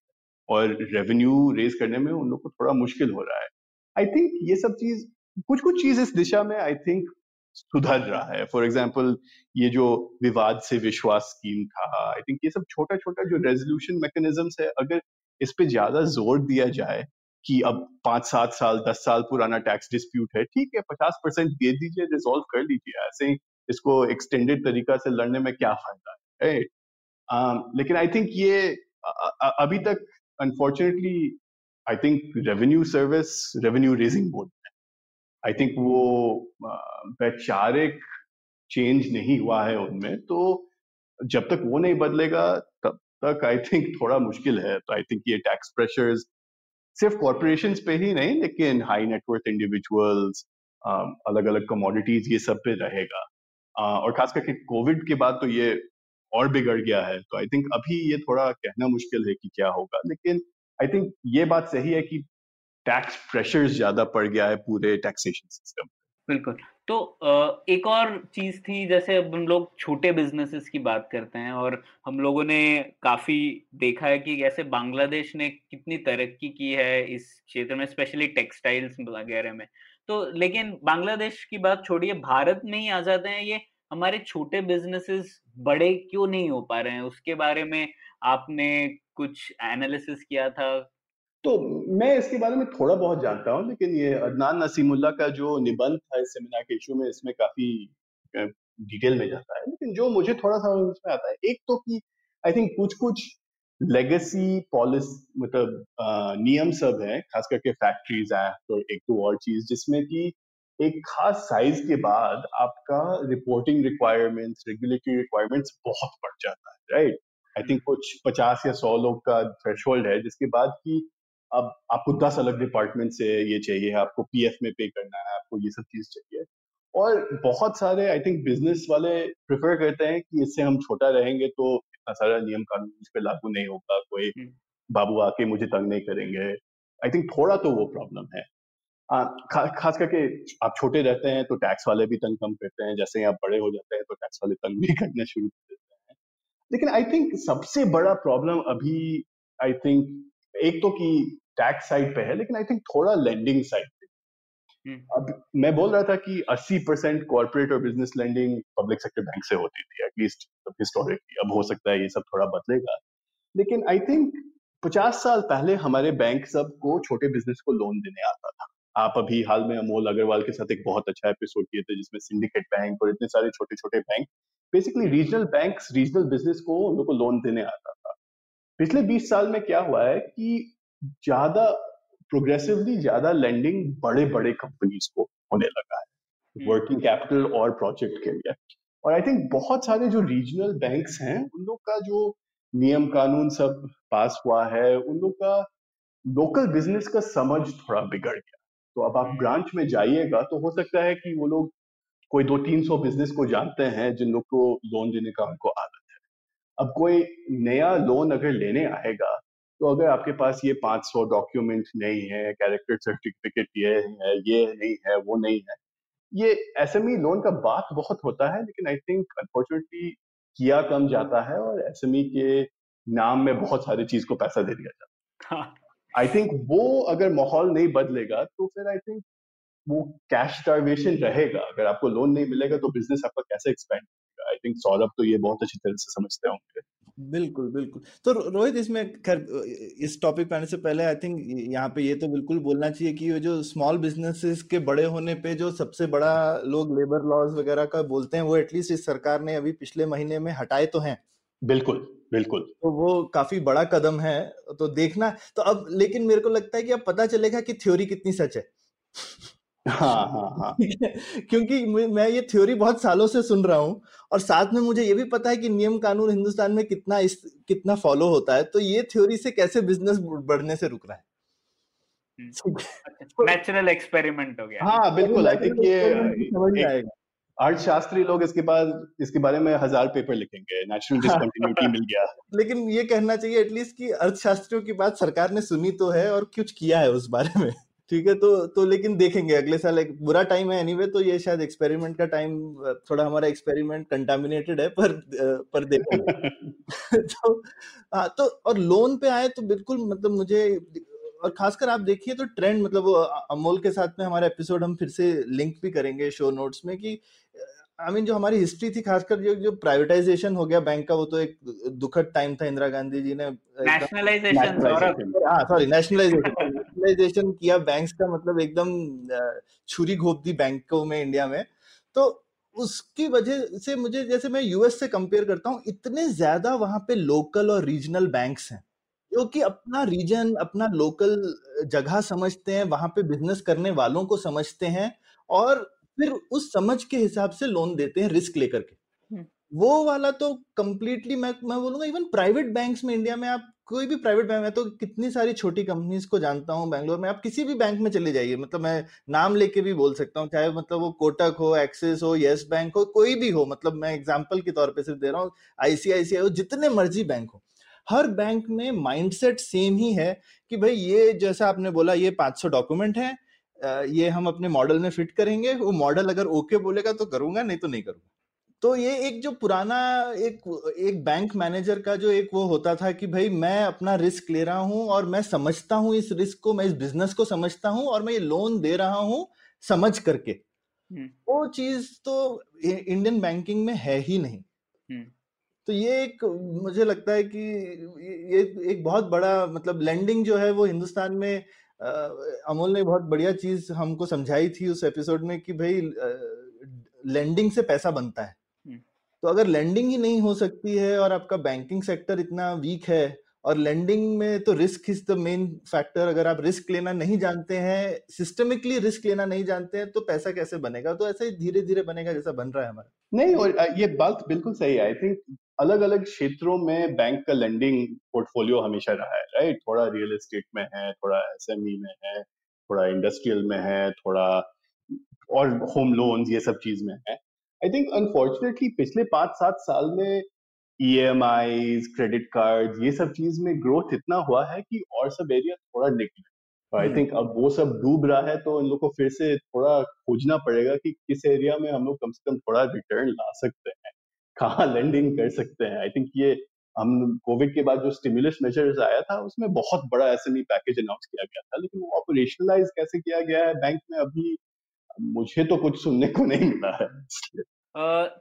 और रेवेन्यू रेज करने में उन लोग को थोड़ा मुश्किल हो रहा है। आई थिंक ये सब चीज़ कुछ कुछ चीज़ इस दिशा में आई थिंक सुधर रहा है। फॉर एग्ज़ाम्पल ये जो विवाद से विश्वास स्कीम था आई थिंक ये सब छोटा छोटा जो रेजोल्यूशन मैकेनिज्म है अगर इस पे ज़्यादा ज़ोर दिया जाए कि अब पाँच सात साल दस साल पुराना टैक्स डिस्प्यूट है ठीक है पचास परसेंट दे दीजिए रिजोल्व कर लीजिए। ऐसे ही इसको एक्सटेंडेड तरीका से लड़ने में क्या फ़ायदा है right? um, लेकिन आई थिंक ये अभी तक unfortunately I think revenue service revenue raising mode I think वो वैचारिक चेंज नहीं हुआ है उनमें तो जब तक वो नहीं बदलेगा, तब तक आई थिंक थोड़ा मुश्किल है। तो आई थिंक ये टैक्स प्रेशर्स सिर्फ़ कॉरपोरेशन पे ही नहीं, लेकिन हाई नेटवर्थ इंडिविजुअल्स अलग अलग कमोडिटीज ये सब पे रहेगा। और खास करके कोविड के बाद तो ये और बिगड़ गया है। तो आई थिंक अभी ये थोड़ा कहना मुश्किल है कि क्या होगा, लेकिन आई थिंक ये बात सही है कि टैक्स प्रेशर ज़्यादा पड़ गया है पूरे टैक्सेशन सिस्टम बिल्कुल। तो एक और चीज़ थी, जैसे अब हम लोग छोटे बिजनेसेस की बात करते हैं और हम लोगों ने काफ़ी देखा है कि कैसे बांग्लादेश ने कितनी तरक्की की है इस क्षेत्र में स्पेशली टेक्सटाइल्स वगैरह में। तो लेकिन बांग्लादेश की बात छोड़िए, भारत में ही आ जाते हैं, ये हमारे छोटे बिजनेसेस बड़े क्यों नहीं हो पा रहे हैं? उसके बारे में आपने कुछ एनालिसिस किया था तो मैं इसके बारे में थोड़ा बहुत जानता हूँ, लेकिन ये अदनान नसीमुल्ला का जो निबंध था इस सेमिनार के इशू में, इसमें काफ़ी डिटेल में जाता है। लेकिन जो मुझे थोड़ा सा इसमें आता है, एक तो कि आई थिंक कुछ कुछ लेगेसी पॉलिस मतलब नियम सब है, खास करके फैक्ट्रीज एक्ट और एक दो और चीज़, जिसमें कि एक खास साइज़ के बाद आपका रिपोर्टिंग रिक्वायरमेंट्स रेगुलेटरी रिक्वायरमेंट्स बहुत बढ़ जाता है राइट आई थिंक कुछ पचास या सौ लोग का थ्रेश है, जिसके बाद की अब आपको दस अलग डिपार्टमेंट से ये चाहिए आपको पीएफ में पे करना है आपको ये सब चीज़ चाहिए। और बहुत सारे आई थिंक बिज़नेस वाले प्रेफर करते हैं कि इससे हम छोटा रहेंगे तो इतना सारा नियम कानून इस पर लागू नहीं होगा कोई हम्म। बाबू आके मुझे तंग नहीं करेंगे। आई थिंक थोड़ा तो वो प्रॉब्लम है। आ, खा, खास करके आप छोटे रहते हैं तो टैक्स वाले भी तंग कम करते हैं जैसे ही आप बड़े हो जाते हैं तो टैक्स वाले तंग भी करना शुरू कर देते हैं। लेकिन आई थिंक सबसे बड़ा प्रॉब्लम अभी आई थिंक एक तो कि टैक्स साइड पे है लेकिन आई थिंक थोड़ा लेंडिंग साइड पे। हम्म। अब मैं बोल रहा था कि 80 परसेंट कॉर्पोरेट और business lending public sector bank से होती थी एटलीस्ट हिस्टोरिकली अब हो सकता है ये सब थोड़ा बदलेगा। लेकिन आई थिंक 50 साल पहले हमारे बैंक सबको छोटे बिज़नेस को लोन देने आता था। आप अभी हाल में अमोल अग्रवाल के साथ एक बहुत अच्छा एपिसोड किए थे जिसमें सिंडिकेट बैंक और इतने सारे छोटे छोटे bank basically regional bank regional business को उन लोग को लोन देने आता पिछले 20 साल में क्या हुआ है कि ज़्यादा प्रोग्रेसिवली ज़्यादा लेंडिंग बड़े बड़े कंपनीज़ को होने लगा है वर्किंग हम्म। कैपिटल और प्रोजेक्ट के लिए और आई थिंक बहुत सारे जो रीजनल बैंक्स हैं उन लोग का जो नियम कानून सब पास हुआ है उन लोग का लोकल बिज़नेस का समझ थोड़ा बिगड़ गया तो अब आप ब्रांच हम्म। में जाइएगा तो हो सकता है कि वो लोग कोई दो तीन सौ बिज़नेस को जानते हैं जिन लोग को लोन देने का उनको आदत अब कोई नया लोन अगर लेने आएगा तो अगर आपके पास ये 500 डॉक्यूमेंट नहीं है कैरेक्टर सर्टिफिकेट ये है ये नहीं है वो नहीं है ये एसएमई लोन का बात बहुत होता है लेकिन आई थिंक अनफॉर्चुनेटली किया कम जाता है और एसएमई के नाम में बहुत सारी चीज़ को पैसा दे दिया जाता है आई हाँ। थिंक वो अगर माहौल नहीं बदलेगा तो फिर आई थिंक वो कैश स्टार्वेशन रहेगा अगर आपको लोन नहीं मिलेगा तो बिज़नेस आपका कैसे एक्सपेंड आई थिंक सौरभ तो ये बहुत अच्छी तरह से समझते होंगे। बिल्कुल बिल्कुल। तो रोहित इसमें खैर इस टॉपिक पे आने से पहले आई थिंक यहाँ पे ये तो बिल्कुल बोलना चाहिए कि ये जो स्मॉल बिजनेसेस के बड़े होने पे जो सबसे बड़ा लोग लेबर लॉज वगैरह का बोलते हैं वो एटलीस्ट इस सरकार ने अभी पिछले महीने में हटाए तो हैं। बिल्कुल बिल्कुल। तो वो काफ़ी बड़ा कदम है तो देखना। तो अब लेकिन मेरे को लगता है कि अब पता चलेगा कि थ्योरी कितनी सच है। हाँ हाँ हाँ। क्योंकि मैं ये थ्योरी बहुत सालों से सुन रहा हूँ और साथ में मुझे ये भी पता है कि नियम कानून हिंदुस्तान में कितना इस कितना फॉलो होता है तो ये थ्योरी से कैसे बिज़नेस बढ़ने से रुक रहा है? नेचुरल हम्म। एक्सपेरिमेंट अच्छा, हो गया। हाँ बिल्कुल आई थिंक ये समझ आएगा। अर्थशास्त्री लोग इसके बाद इसके बारे में हज़ार पेपर लिखेंगे नेचुरल डिसकंटिन्यूटी मिल गया। लेकिन ये कहना चाहिए एटलीस्ट कि अर्थशास्त्रियों की बात सरकार ने सुनी तो है और कुछ किया है उस बारे में। ठीक है तो तो लेकिन देखेंगे अगले साल एक बुरा टाइम है एनीवे तो ये शायद एक्सपेरिमेंट का टाइम थोड़ा हमारा एक्सपेरिमेंट कंटामिनेटेड है पर पर देखेंगे। तो हाँ तो और लोन पे आए तो बिल्कुल मतलब मुझे और खासकर आप देखिए तो ट्रेंड मतलब वो अमोल के साथ में हमारा एपिसोड हम फिर से लिंक भी करेंगे शो नोट्स में कि आई I मीन mean, जो हमारी हिस्ट्री थी खासकर जो जो प्राइवेटाइजेशन हो गया बैंक का वो तो एक दुखद टाइम था इंदिरा गांधी जी ने नेशनलाइजेशन सॉरी नेशनलाइजेशन नेशनलाइजेशन किया बैंक्स का मतलब एकदम छुरी घोप दी बैंकों में इंडिया में तो उसकी वजह से मुझे जैसे मैं यूएस से कंपेयर करता हूँ इतने ज़्यादा वहाँ पे लोकल और रीजनल बैंक्स हैं जो कि अपना रीजन अपना लोकल जगह समझते हैं वहाँ पे बिज़नेस करने वालों को समझते हैं और फिर उस समझ के हिसाब से लोन देते हैं रिस्क लेकर के हम्म। वो वाला तो कंप्लीटली मैं मैं बोलूँगा इवन प्राइवेट बैंक्स में इंडिया में आप कोई भी प्राइवेट बैंक में तो कितनी सारी छोटी कंपनीज़ को जानता हूँ बैंगलोर में। आप किसी भी बैंक में चले जाइए मतलब मैं नाम लेके भी बोल सकता हूँ, चाहे मतलब वो कोटक हो एक्सिस हो येस बैंक हो, कोई भी हो मतलब मैं एग्ज़ाम्पल के तौर पर सिर्फ़ दे रहा हूँ आईसीआईसीआई हो, जितने मर्ज़ी बैंक हो। हर बैंक में माइंडसेट सेम ही है कि भाई ये जैसा आपने बोला, ये 500 डॉक्यूमेंट है ये हम अपने मॉडल में फिट करेंगे, वो मॉडल अगर ओके बोलेगा तो करूँगा, नहीं तो नहीं करूँगा। तो ये एक जो पुराना एक एक बैंक मैनेजर का जो एक वो होता था कि भाई मैं अपना रिस्क ले रहा हूँ और मैं समझता हूँ इस रिस्क को मैं इस बिज़नेस को समझता हूँ और मैं ये लोन दे रहा हूँ समझ करके हम्म। वो चीज़ तो इंडियन बैंकिंग में है ही नहीं हम्म। तो ये एक मुझे लगता है कि ये एक बहुत बड़ा मतलब लैंडिंग जो है वो हिंदुस्तान में अमोल ने बहुत बढ़िया चीज़ हमको समझाई थी उस एपिसोड में कि भाई लैंडिंग से पैसा बनता है। तो अगर लैंडिंग ही नहीं हो सकती है और आपका बैंकिंग सेक्टर इतना वीक है और लैंडिंग में तो risk is the main factor अगर आप रिस्क लेना नहीं जानते हैं सिस्टमिकली रिस्क लेना नहीं जानते हैं तो पैसा कैसे बनेगा? तो ऐसे ही धीरे धीरे बनेगा जैसा बन रहा है हमारा। नहीं, और ये बात बिल्कुल सही है। आई थिंक अलग अलग क्षेत्रों में बैंक का लेंडिंग पोर्टफोलियो हमेशा रहा है राइट थोड़ा रियल एस्टेट में है, थोड़ा एसएमई e में है, थोड़ा इंडस्ट्रियल में है, थोड़ा, और होम लोन्स ये सब चीज़ में है। आई थिंक अनफॉर्चुनेटली पिछले पाँच सात साल में ई एम क्रेडिट कार्ड ये सब चीज़ में ग्रोथ इतना हुआ है कि और सब एरिया थोड़ा निकले आई थिंक अब वो सब डूब रहा है तो इन लोग को फिर से थोड़ा खोजना पड़ेगा कि किस एरिया में हम लोग कम से कम थोड़ा रिटर्न ला सकते हैं कहाँ लेंडिंग कर सकते हैं। आई थिंक ये हम कोविड के बाद जो स्टिमुलस मेजर्स आया था उसमें बहुत बड़ा एस पैकेज अनाउंस किया गया था लेकिन वो ऑपरेशनलाइज कैसे किया गया है बैंक में अभी मुझे तो कुछ सुनने को नहीं मिला है।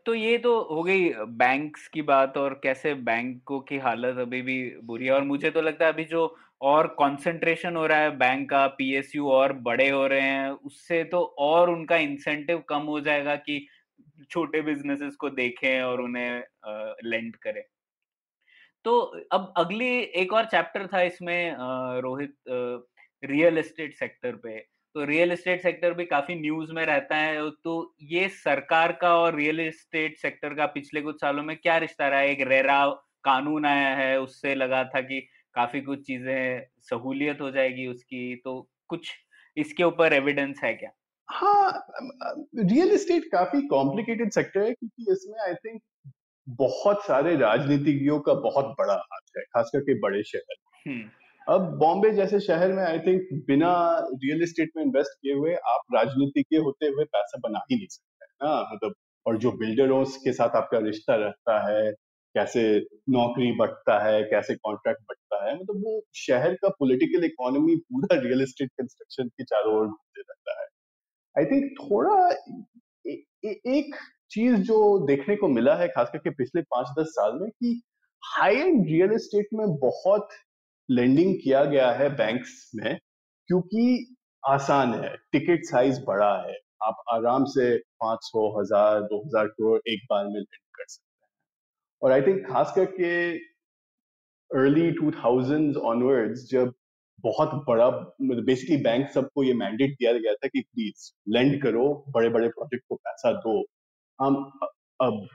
तो ये तो हो गई बैंक्स की बात और कैसे बैंकों की हालत अभी भी बुरी है। और मुझे तो लगता है अभी जो और कंसंट्रेशन हो रहा है बैंक का पीएसयू और बड़े हो रहे हैं, उससे तो और उनका इंसेंटिव कम हो जाएगा कि छोटे बिजनेसेस को देखें और उन्हें लेंड करें। तो अब अगली एक और चैप्टर था इसमें रोहित रियल एस्टेट सेक्टर पे। तो रियल एस्टेट सेक्टर भी काफ़ी न्यूज़ में रहता है। तो ये सरकार का और रियल एस्टेट सेक्टर का पिछले कुछ सालों में क्या रिश्ता रहा है? एक रेरा कानून आया है उससे लगा था कि काफ़ी कुछ चीज़ें सहूलियत हो जाएगी उसकी। तो कुछ इसके ऊपर एविडेंस है क्या? हाँ रियल एस्टेट काफ़ी कॉम्प्लिकेटेड सेक्टर है क्योंकि इसमें आई थिंक बहुत सारे राजनीतिज्ञों का बहुत बड़ा हाथ है खास करके बड़े शहर। हम्म। अब बॉम्बे जैसे शहर में आई थिंक बिना रियल एस्टेट में इन्वेस्ट किए हुए आप राजनीति के होते हुए पैसा बना ही नहीं सकते ना। मतलब और जो बिल्डरों के साथ आपका रिश्ता रहता है कैसे नौकरी बढ़ता है कैसे कॉन्ट्रैक्ट बढ़ता है मतलब वो शहर का पॉलिटिकल इकोनॉमी पूरा रियल एस्टेट कंस्ट्रक्शन के चारों ओर घूमते रहता है। आई थिंक थोड़ा ए, ए, एक चीज़ जो देखने को मिला है खास करके पिछले पाँच दस साल में कि हाई एंड रियल एस्टेट में बहुत लेंडिंग किया गया है बैंक्स में क्योंकि आसान है टिकट साइज़ बड़ा है। आप आराम से पाँच सौ, हज़ार, दो हज़ार करोड़ एक बार में लेंड कर सकते हैं। और आई थिंक खास करके अर्ली टू थाउज़ेंड ऑनवर्ड्स जब बहुत बड़ा मतलब बेसिकली बैंक सबको ये मैंडेट दिया गया था कि प्लीज़ लेंड करो बड़े बड़े प्रोजेक्ट को पैसा दो। हम अब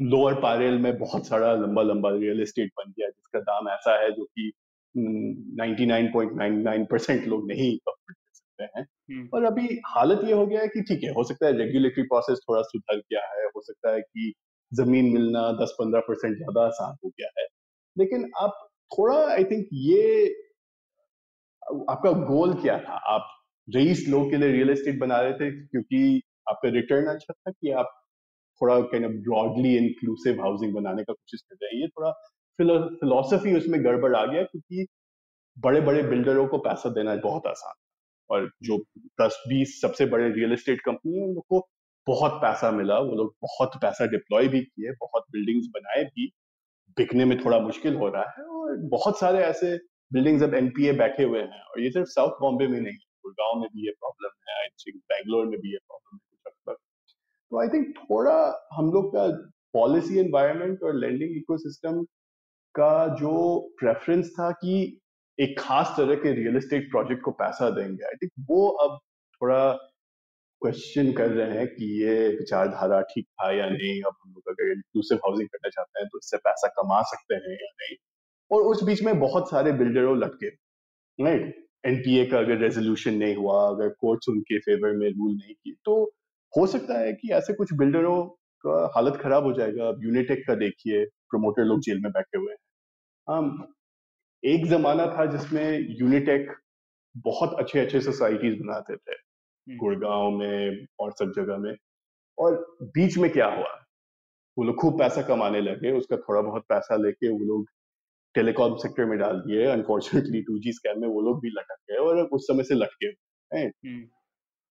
लोअर पारेल में बहुत सारा लंबा लंबा रियल एस्टेट बन गया जिसका दाम ऐसा है जो कि 99.99 परसेंट लोग नहीं अफोर्ड कर सकते हैं। हम्म, और अभी हालत ये हो गया है कि ठीक है हो सकता है रेगुलेटरी प्रोसेस थोड़ा सुधर गया है हो सकता है कि ज़मीन मिलना 10-15 परसेंट ज़्यादा आसान हो गया है। लेकिन आप थोड़ा आई थिंक ये आपका गोल क्या था? आप रईस लोग के लिए रियल एस्टेट बना रहे थे क्योंकि आपका रिटर्न अच्छा था कि आप थोड़ा kind of broadly inclusive housing बनाने का कोशिश कर रहे हैं। ये थोड़ा फिलोसफी उसमें गड़बड़ आ गया क्योंकि बड़े बड़े बिल्डरों को पैसा देना बहुत आसान और जो दस, बीस सबसे बड़े रियल एस्टेट कंपनी है, उन लोग को बहुत पैसा मिला। वो लोग बहुत पैसा डिप्लॉय भी किए, बहुत बिल्डिंग्स बनाए भी। बिकने में थोड़ा मुश्किल हो रहा है और बहुत सारे ऐसे बिल्डिंग्स अब एनपीए बैठे हुए हैं और ये सिर्फ़ साउथ बॉम्बे में नहीं, गुड़गांव में भी ये प्रॉब्लम है आई थिंक बैंगलोर में भी ये प्रॉब्लम है। तो आई थिंक थोड़ा हम लोग का पॉलिसी एनवायरनमेंट और लैंडिंग इकोसिस्टम का जो प्रेफरेंस था कि एक खास तरह के रियल एस्टेट प्रोजेक्ट को पैसा देंगे। आई थिंक वो अब थोड़ा क्वेश्चन कर रहे हैं कि ये विचारधारा ठीक था या नहीं। अब हम लोग अगर इंक्लूसिव हाउसिंग करना चाहते हैं तो इससे पैसा कमा सकते हैं या नहीं। और उस बीच में बहुत सारे बिल्डरों लटके राइट एनपीए का अगर रेजोल्यूशन नहीं हुआ, अगर कोर्ट्स उनके फेवर में रूल नहीं किए तो हो सकता है कि ऐसे कुछ बिल्डरों का हालत खराब हो जाएगा। अब यूनिटेक का देखिए प्रमोटर लोग जेल में बैठे हुए हैं। um, एक जमाना था जिसमें यूनिटेक बहुत अच्छे अच्छे सोसाइटीज बनाते थे। हम्म, गुड़गांव में और सब जगह में। और बीच में क्या हुआ? वो लोग खूब पैसा कमाने लगे उसका थोड़ा बहुत पैसा लेके वो लोग टेलीकॉम सेक्टर में डाल दिए। अनफॉर्चुनेटली टू जी स्कैम में वो लोग भी लटक गए और उस समय से लटके हैं। हम्म,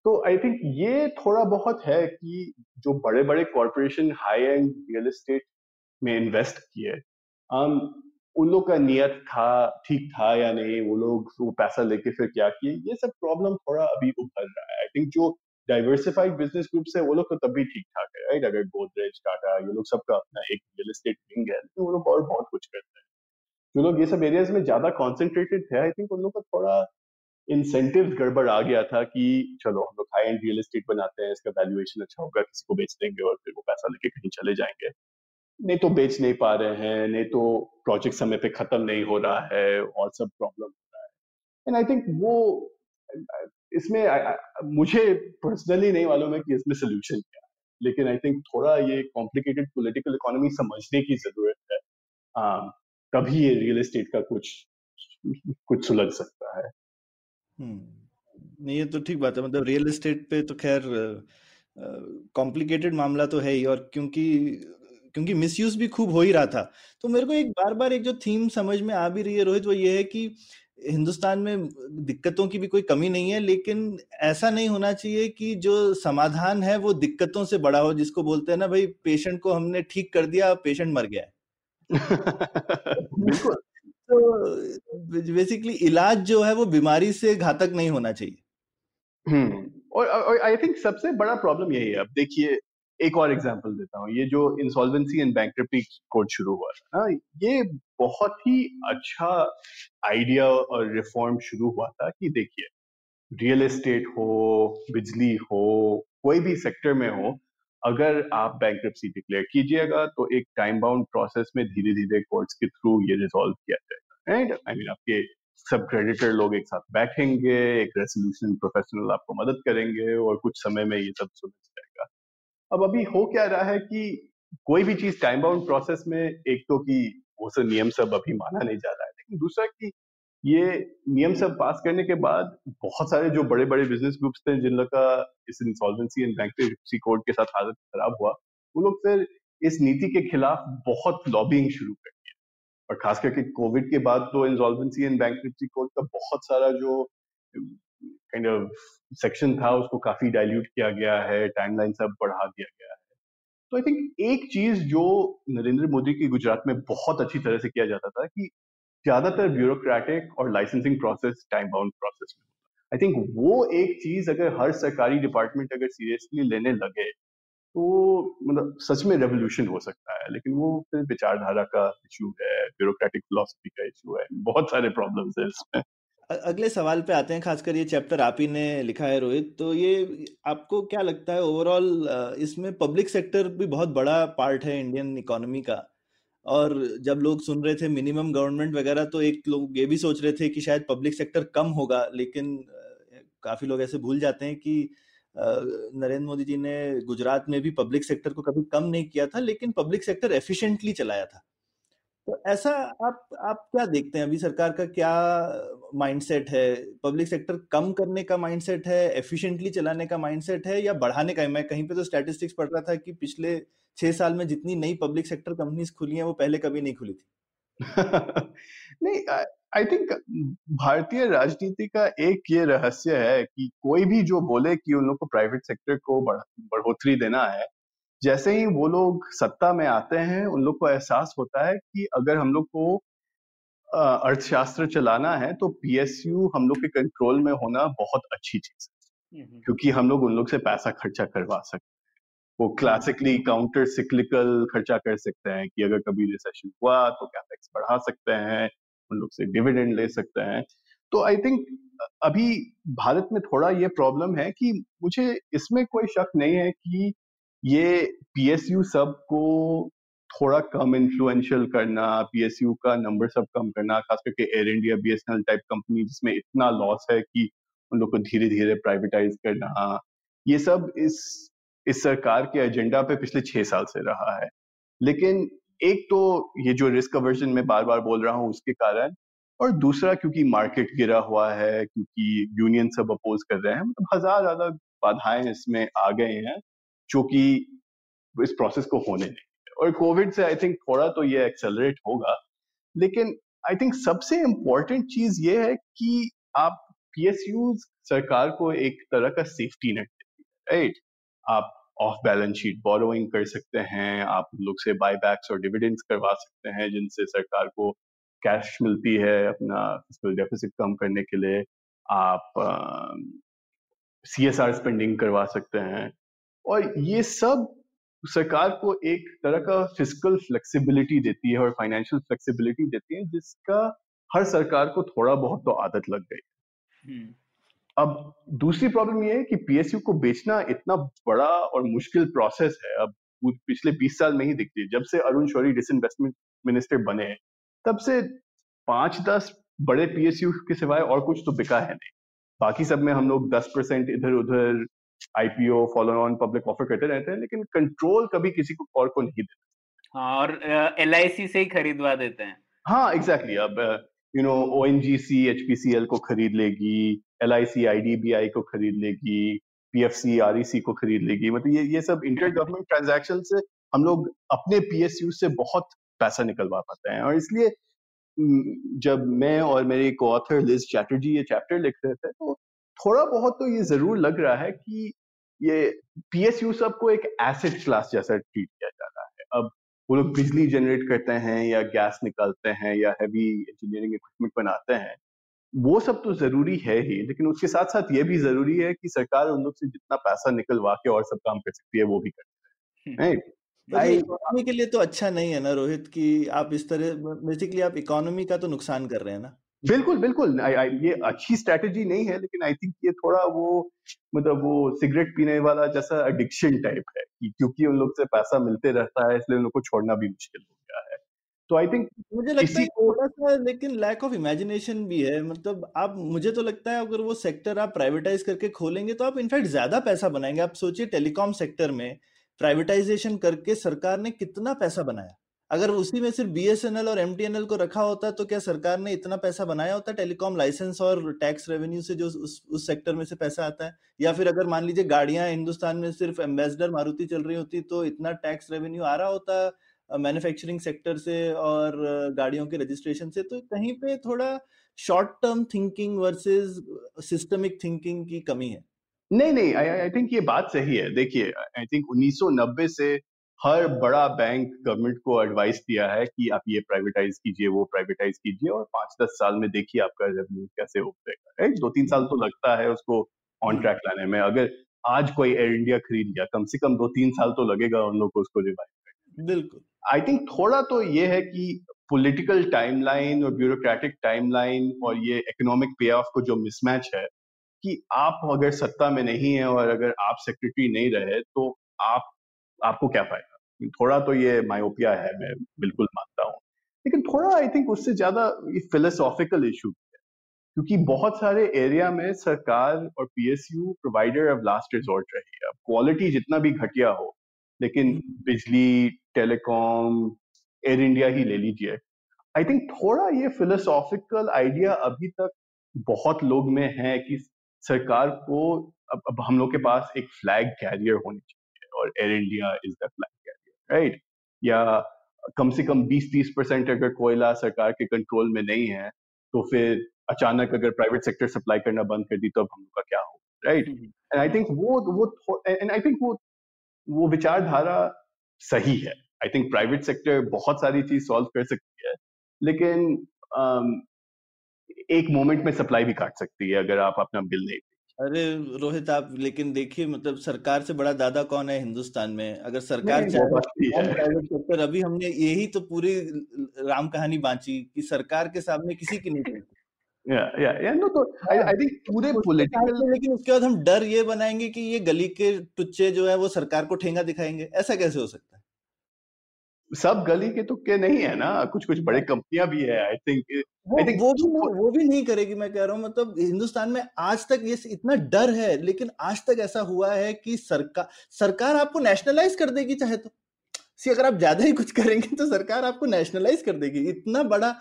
तो आई थिंक ये थोड़ा बहुत है कि जो बड़े बड़े corporation high end real estate में इन्वेस्ट किए um, उन लोग का नियत था ठीक था या नहीं वो लोग वो पैसा लेके फिर क्या किए ये सब प्रॉब्लम थोड़ा अभी उभर रहा है। आई थिंक जो डाइवर्सिफाइड बिज़नेस ग्रुप्स है वो लोग तो तब भी ठीक ठाक है राइट अगर गोदरेज टाटा ये लोग सबका अपना एक रियल एस्टेट विंग है लेकिन वो लोग और बहुत कुछ करते हैं। जो लोग ये सब एरियाज़ में ज़्यादा कॉन्सेंट्रेटेड थे आई थिंक उन लोग का थोड़ा इंसेंटिव गड़बड़ आ गया था कि चलो हम लोग हाई एंड रियल एस्टेट बनाते हैं इसका वैल्यूएशन अच्छा होगा किसी को बेच देंगे और फिर वो पैसा लेके कहीं चले जाएँगे। नहीं तो बेच नहीं पा रहे हैं नहीं तो प्रोजेक्ट समय पे खत्म नहीं हो रहा है और सब प्रॉब्लम हो रहा है। एंड आई थिंक वो इसमें मुझे पर्सनली नहीं मालूम है कि इसमें सोल्यूशन क्या है। लेकिन आई थिंक थोड़ा ये कॉम्प्लिकेटेड पोलिटिकल इकोनॉमी समझने की ज़रूरत है। um, तभी ये रियल एस्टेट का कुछ कुछ सुलझ सकता है। हम्म नहीं ये तो ठीक बात है मतलब रियल एस्टेट पे तो खैर कॉम्प्लिकेटेड मामला तो है ही और क्योंकि क्योंकि मिसयूज भी खूब हो ही रहा था। तो मेरे को एक बार बार एक जो थीम समझ में आ भी रही है रोहित वो ये है कि हिंदुस्तान में दिक्कतों की भी कोई कमी नहीं है लेकिन ऐसा नहीं होना चाहिए कि जो समाधान है वो दिक्कतों से बड़ा हो जिसको बोलते हैं ना भाई पेशेंट को हमने ठीक कर दिया पेशेंट मर गया बिल्कुल। तो बेसिकली इलाज जो है वो बीमारी से घातक नहीं होना चाहिए। हम्म और आई थिंक सबसे बड़ा प्रॉब्लम यही है। अब देखिए, एक और एग्जांपल देता हूँ। ये जो इंसॉल्वेंसी एंड बैंक्रप्टी कोड शुरू हुआ था ना ये बहुत ही अच्छा आइडिया और रिफॉर्म शुरू हुआ था कि देखिए रियल एस्टेट हो, बिजली हो, कोई भी सेक्टर में हो अगर आप बैंक्रप्सी डिक्लेयर कीजिएगा तो एक टाइम बाउंड प्रोसेस में धीरे धीरे कोर्ट्स के थ्रू ये रिजॉल्व किया जाएगा राइट आई मीन आपके सब क्रेडिटर लोग एक साथ बैठेंगे, एक रेजोल्यूशन प्रोफेशनल आपको मदद करेंगे और कुछ समय में ये सब सुलझ जाएगा। अब अभी हो क्या रहा है कि कोई भी चीज़ टाइम बाउंड प्रोसेस में, एक तो कि वो सब नियम सब अभी माना नहीं जा रहा है, लेकिन दूसरा कि ये नियम सब पास करने के बाद बहुत सारे जो बड़े बड़े बिज़नेस ग्रुप्स थे जिन लोग का इस इंसॉल्वेंसी एंड बैंक्रप्सी कोड के साथ हालत खराब हुआ, वो लोग फिर इस नीति के खिलाफ बहुत लॉबिंग शुरू कर दिया। और खास करके कोविड के बाद तो इंसॉल्वेंसी एंड बैंक्रप्सी कोड का बहुत सारा जो काइंड ऑफ़ सेक्शन था, उसको काफ़ी डाइल्यूट किया गया है टाइमलाइन सब बढ़ा दिया गया है। तो आई थिंक एक चीज़ जो नरेंद्र मोदी की गुजरात में बहुत अच्छी तरह से किया जाता था कि ज़्यादातर ब्यूरोक्रेटिक और licensing process time bound process में आई थिंक वो एक चीज़ अगर हर सरकारी डिपार्टमेंट अगर सीरियसली लेने लगे तो मतलब सच में रेवोल्यूशन हो सकता है। लेकिन वो फिर विचारधारा का इशू है ब्यूरोक्रेटिक फिलोसफी का इशू है, बहुत सारे प्रॉब्लम्स है इसमें। अगले सवाल पे आते हैं, खासकर ये चैप्टर आप ही ने लिखा है, रोहित। तो ये आपको क्या लगता है ओवरऑल इसमें पब्लिक सेक्टर भी बहुत बड़ा पार्ट है इंडियन इकोनॉमी का? और जब लोग सुन रहे थे मिनिमम गवर्नमेंट वगैरह तो एक लोग ये भी सोच रहे थे कि शायद पब्लिक सेक्टर कम होगा, लेकिन काफ़ी लोग ऐसे भूल जाते हैं कि नरेंद्र मोदी जी ने गुजरात में भी पब्लिक सेक्टर को कभी कम नहीं किया था, लेकिन पब्लिक सेक्टर एफिशिएंटली चलाया था। तो ऐसा आप आप क्या देखते हैं? अभी सरकार का क्या माइंडसेट है? पब्लिक सेक्टर कम करने का माइंडसेट है? एफिशिएंटली चलाने का माइंडसेट है? या बढ़ाने का? मैं कहीं पे तो स्टैटिस्टिक्स पढ़ रहा था कि पिछले छह साल में जितनी नई पब्लिक सेक्टर कंपनीज़ खुली हैं वो पहले कभी नहीं खुली थी। नहीं आई थिंक भारतीय राजनीति का एक ये रहस्य है कि कोई भी जो बोले कि उन लोग को प्राइवेट सेक्टर को बढ़ोतरी देना है जैसे ही वो लोग सत्ता में आते हैं उन लोग को एहसास होता है कि अगर हम लोग को अर्थशास्त्र चलाना है तो पीएसयू हम लोग के कंट्रोल में होना बहुत अच्छी चीज़ है। क्योंकि हम लोग उन लोग से पैसा खर्चा करवा सकते हैं वो क्लासिकली काउंटर सिक्लिकल खर्चा कर सकते हैं कि अगर कभी रिसेशन हुआ तो कैपेक्स बढ़ा सकते हैं, उन लोग से डिविडेंड ले सकते हैं। तो आई थिंक अभी भारत में थोड़ा ये प्रॉब्लम है कि मुझे इसमें कोई शक नहीं है कि ये पीएसयू सबको थोड़ा कम इन्फ्लुएंशियल करना पीएसयू का नंबर सब कम करना, खास करके Air India BSNL type company जिसमें इतना लॉस है कि उन लोग को धीरे धीरे प्राइवेटाइज करना, ये सब इस इस सरकार के एजेंडा पे पिछले छह साल से रहा है। लेकिन एक तो ये जो रिस्क अवर्जन में बार बार बोल रहा हूँ, उसके कारण और दूसरा क्योंकि मार्केट गिरा हुआ है, क्योंकि यूनियन सब अपोज कर रहे हैं मतलब हज़ार ज़्यादा बाधाएँ इसमें आ गए हैं, जो कि इस प्रोसेस को होने देंगे। और कोविड से आई थिंक थोड़ा तो ये एक्सेलरेट होगा, लेकिन आई थिंक सबसे इम्पोर्टेंट चीज़ ये है कि आप पीएसयू सरकार को एक तरह का सेफ्टी नेट राइट आप ऑफ़ बैलेंस शीट बोरोइंग कर सकते हैं, आप उन लोग से बाय बैक्स और डिविडेंड्स करवा सकते हैं, जिनसे सरकार को कैश मिलती है अपना फ़िज़िकल डेफिसिट कम करने के लिए। आप सी एस आर स्पेंडिंग करवा सकते हैं। और ये सब सरकार को एक तरह का फ़िज़िकल फ्लेक्सिबिलिटी देती है और फाइनेंशियल फ्लेक्सिबिलिटी देती है, जिसका हर सरकार को थोड़ा बहुत तो आदत लग गई हम्म। अब दूसरी प्रॉब्लम ये है कि पीएसयू को बेचना इतना बड़ा और मुश्किल प्रोसेस है। अब पिछले 20 साल में ही दिखती है। जब से अरुण शौरी डिसइन्वेस्टमेंट मिनिस्टर बने हैं तब से पाँच दस बड़े पीएसयू के सिवाय और कुछ तो बिका है नहीं। बाकी सब में हम लोग दस परसेंट इधर उधर IPO follow on public offer करते रहते हैं लेकिन कंट्रोल कभी किसी को और को नहीं देते। हाँ और एल uh, से ही खरीदवा देते हैं। हाँ एग्जैक्टली exactly, अब you know O N G C H P C L को खरीद लेगी L I C I D B I को खरीद लेगी P F C R E C को खरीद लेगी। मतलब ये ये सब इंटर गवर्नमेंट ट्रांजेक्शन से हम लोग अपने पी एस यू से बहुत पैसा निकलवा पाते हैं। और इसलिए जब मैं और मेरे को ऑथर लिज चैटर्जी ये चैप्टर लिख रहे थे तो थोड़ा बहुत तो ये ज़रूर लग रहा है कि ये पीएसयू सबको एक एसिड क्लास जैसा ट्रीट किया जा रहा है। अब वो लोग बिजली जनरेट करते हैं या गैस निकालते हैं या हैवी इंजीनियरिंग इक्विपमेंट बनाते हैं वो सब तो ज़रूरी है ही लेकिन उसके साथ साथ ये भी ज़रूरी है कि सरकार उन लोग से जितना पैसा निकलवा के और सब काम कर सकती है वो भी कर है इकोनॉमी के लिए तो अच्छा नहीं है ना रोहित कि आप इस तरह बेसिकली आप इकोनॉमी का तो नुकसान कर रहे हैं ना। बिल्कुल बिल्कुल। I, I, ये अच्छी स्ट्रेटेजी नहीं है लेकिन आई थिंक ये थोड़ा वो मतलब वो सिगरेट पीने वाला जैसा एडिक्शन टाइप है कि क्योंकि उन लोग से पैसा मिलते रहता है इसलिए उन लोग को छोड़ना भी मुश्किल हो गया है। तो आई थिंक मुझे लगता है थोड़ा सा लेकिन लैक ऑफ़ इमेजिनेशन भी है। मतलब आप मुझे तो लगता है अगर वो सेक्टर आप प्राइवेटाइज करके खोलेंगे तो आप इनफैक्ट ज़्यादा पैसा बनाएँगे। आप सोचिए टेलीकॉम सेक्टर में प्राइवेटाइजेशन करके सरकार ने कितना पैसा बनाया। अगर उसी में सिर्फ़ बीएसएनएल और एमटीएनएल को रखा होता तो क्या सरकार ने इतना पैसा बनाया होता? टेलीकॉम लाइसेंस और टैक्स रेवेन्यू से जो उस उस सेक्टर में से पैसा आता है? या फिर अगर मान लीजिए गाड़ियाँ हिंदुस्तान में सिर्फ़ एम्बेसडर मारुति चल रही होती तो इतना टैक्स रेवेन्यू आ रहा होता मैन्युफैक्चरिंग सेक्टर से और गाड़ियों के रजिस्ट्रेशन से? तो कहीं पे थोड़ा short term thinking versus systemic thinking की कमी है। नहीं नहीं, आई थिंक ये बात सही है। देखिए, आई थिंक 1990 से हर बड़ा बैंक गवर्नमेंट को एडवाइस दिया है कि आप ये प्राइवेटाइज कीजिए वो प्राइवेटाइज कीजिए और पाँच दस साल में देखिए आपका रेवेन्यू कैसे उठेगा राइट दो तीन साल तो लगता है उसको ऑन ट्रैक लाने में। अगर आज कोई एयर इंडिया खरीद लिया कम से कम दो तीन साल तो लगेगा उन लोग को उसको रिवाइव करने बिल्कुल। आई थिंक थोड़ा तो ये है कि पॉलिटिकल टाइमलाइन और ब्यूरोक्रेटिक टाइमलाइन और ये इकोनॉमिक पे ऑफ़ को जो मिसमैच है कि आप अगर सत्ता में नहीं है और अगर आप सेक्रेटरी नहीं रहे तो आप आपको क्या फ़ायदा? थोड़ा तो ये मायोपिया है मैं बिल्कुल मानता हूँ। लेकिन थोड़ा आई थिंक उससे ज़्यादा ये फिलोसॉफिकल इशू है। क्योंकि बहुत सारे एरिया में सरकार और PSU provider of last resort रही है। क्वालिटी जितना भी घटिया हो लेकिन हम्म। बिजली टेलीकॉम एयर इंडिया ही ले लीजिए। आई थिंक थोड़ा ये फिलोसॉफिकल आइडिया अभी तक बहुत लोग में है कि सरकार को अब, अब हम लोग के पास एक फ्लैग कैरियर होनी चाहिए। और Air India is the flag carrier right या कम से कम 20-30 परसेंट अगर कोयला सरकार के कंट्रोल में नहीं है तो फिर अचानक अगर प्राइवेट सेक्टर सप्लाई करना बंद कर दी तो अब हम लोग का क्या हो राइट एंड आई थिंक वो वो एंड आई थिंक वो वो विचारधारा सही है। आई थिंक प्राइवेट सेक्टर बहुत सारी चीज़ सॉल्व कर सकती है लेकिन um, एक मोमेंट में सप्लाई भी काट सकती है अगर आप अपना बिल नहीं अरे रोहित आप लेकिन देखिए मतलब सरकार से बड़ा दादा कौन है हिंदुस्तान में? अगर सरकार प्राइवेट सेक्टर अभी हमने यही तो पूरी राम कहानी बांची कि सरकार के सामने किसी की नहीं तो पूरे पॉलिटिकल लेकिन उसके बाद हम डर ये बनाएँगे कि ये गली के टुच्चे जो है वो सरकार को ठेंगा दिखाएँगे। ऐसा कैसे हो सकता है? सब गली के तुक्के नहीं है ना कुछ कुछ बड़े कंपनियाँ भी है आई थिंक वो, वो भी नहीं वो भी नहीं करेगी मैं कह रहा हूँ मतलब हिंदुस्तान में आज तक ये इतना डर है लेकिन आज तक ऐसा हुआ है कि सरकार सरकार आपको नेशनलाइज कर देगी चाहे तो। सी अगर आप ज़्यादा ही कुछ करेंगे तो सरकार आपको नेशनलाइज कर देगी। इतना बड़ा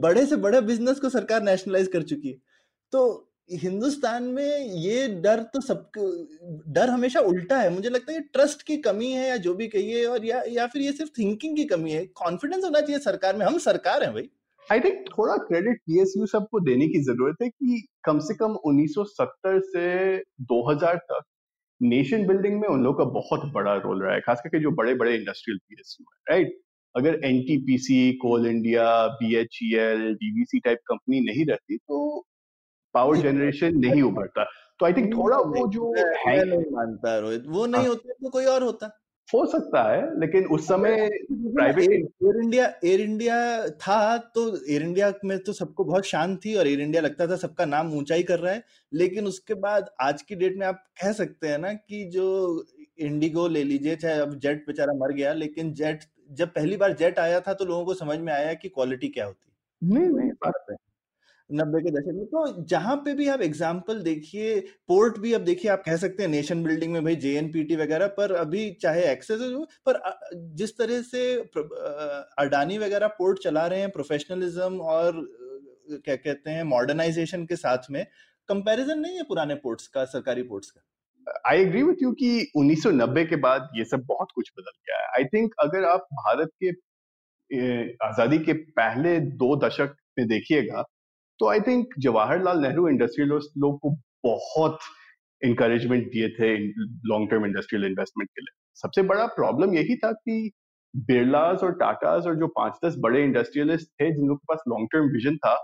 बड़े से बड़े बिज़नेस को सरकार नेशनलाइज कर चुकी है। तो हिंदुस्तान में ये डर तो सब डर हमेशा उल्टा है। मुझे लगता है ट्रस्ट की कमी है या जो भी कहिए और या या फिर ये सिर्फ़ थिंकिंग की कमी है। कॉन्फिडेंस होना चाहिए सरकार में। हम सरकार हैं भाई। आई थिंक थोड़ा क्रेडिट पीएसयू सबको देने की ज़रूरत है कि कम से कम 1970 से 2000 तक नेशन बिल्डिंग में उन लोग का बहुत बड़ा रोल रहा है। खास करके जो बड़े बड़े इंडस्ट्रियल पीएसयू है राइट अगर NTPC Coal India BHEL DVC type company नहीं रहती तो पावर जनरेशन नहीं उभरता। तो आई थिंक थोड़ा वो जो है नहीं मानता रोहित। वो नहीं हाँ। होता तो कोई और होता। हो सकता है लेकिन उस समय private Air India Air India था तो एयर इंडिया में तो सबको बहुत शान थी और एयर इंडिया लगता था सबका नाम ऊंचाई कर रहा है। लेकिन उसके बाद आज की डेट में आप कह सकते हैं ना कि जो इंडिगो ले लीजिए चाहे अब जेट बेचारा मर गया लेकिन जेट जब पहली बार जेट आया था तो लोगों को समझ में आया कि क्वालिटी क्या होती। नहीं नहीं बात है। नब्बे के दशक में। तो जहाँ पे भी आप एग्ज़ाम्पल देखिए पोर्ट भी अब देखिए, आप कह सकते हैं नेशन बिल्डिंग में भाई जेएनपीटी वगैरह, पर अभी चाहे एक्सेस हो, पर जिस तरह से अडानी वगैरह पोर्ट चला रहे हैं प्रोफेशनलिज्म और क्या कहते हैं मॉडर्नाइजेशन के साथ में कंपैरिजन नहीं है पुराने पोर्ट्स का, सरकारी पोर्ट्स का। आई एग्री विथ यू कि 1990 के बाद ये सब बहुत कुछ बदल गया है। आई थिंक अगर आप भारत के आज़ादी के पहले दो दशक में देखिएगा तो I think Jawaharlal Nehru industrial लोग को बहुत इंकरेजमेंट दिए थे लॉन्ग टर्म इंडस्ट्रियल इन्वेस्टमेंट के लिए। सबसे बड़ा प्रॉब्लम यही था कि बिरलाज और टाटाज और जो पाँच दस बड़े इंडस्ट्रियलिस्ट थे जिन लोगों के पास लॉन्ग टर्म विजन था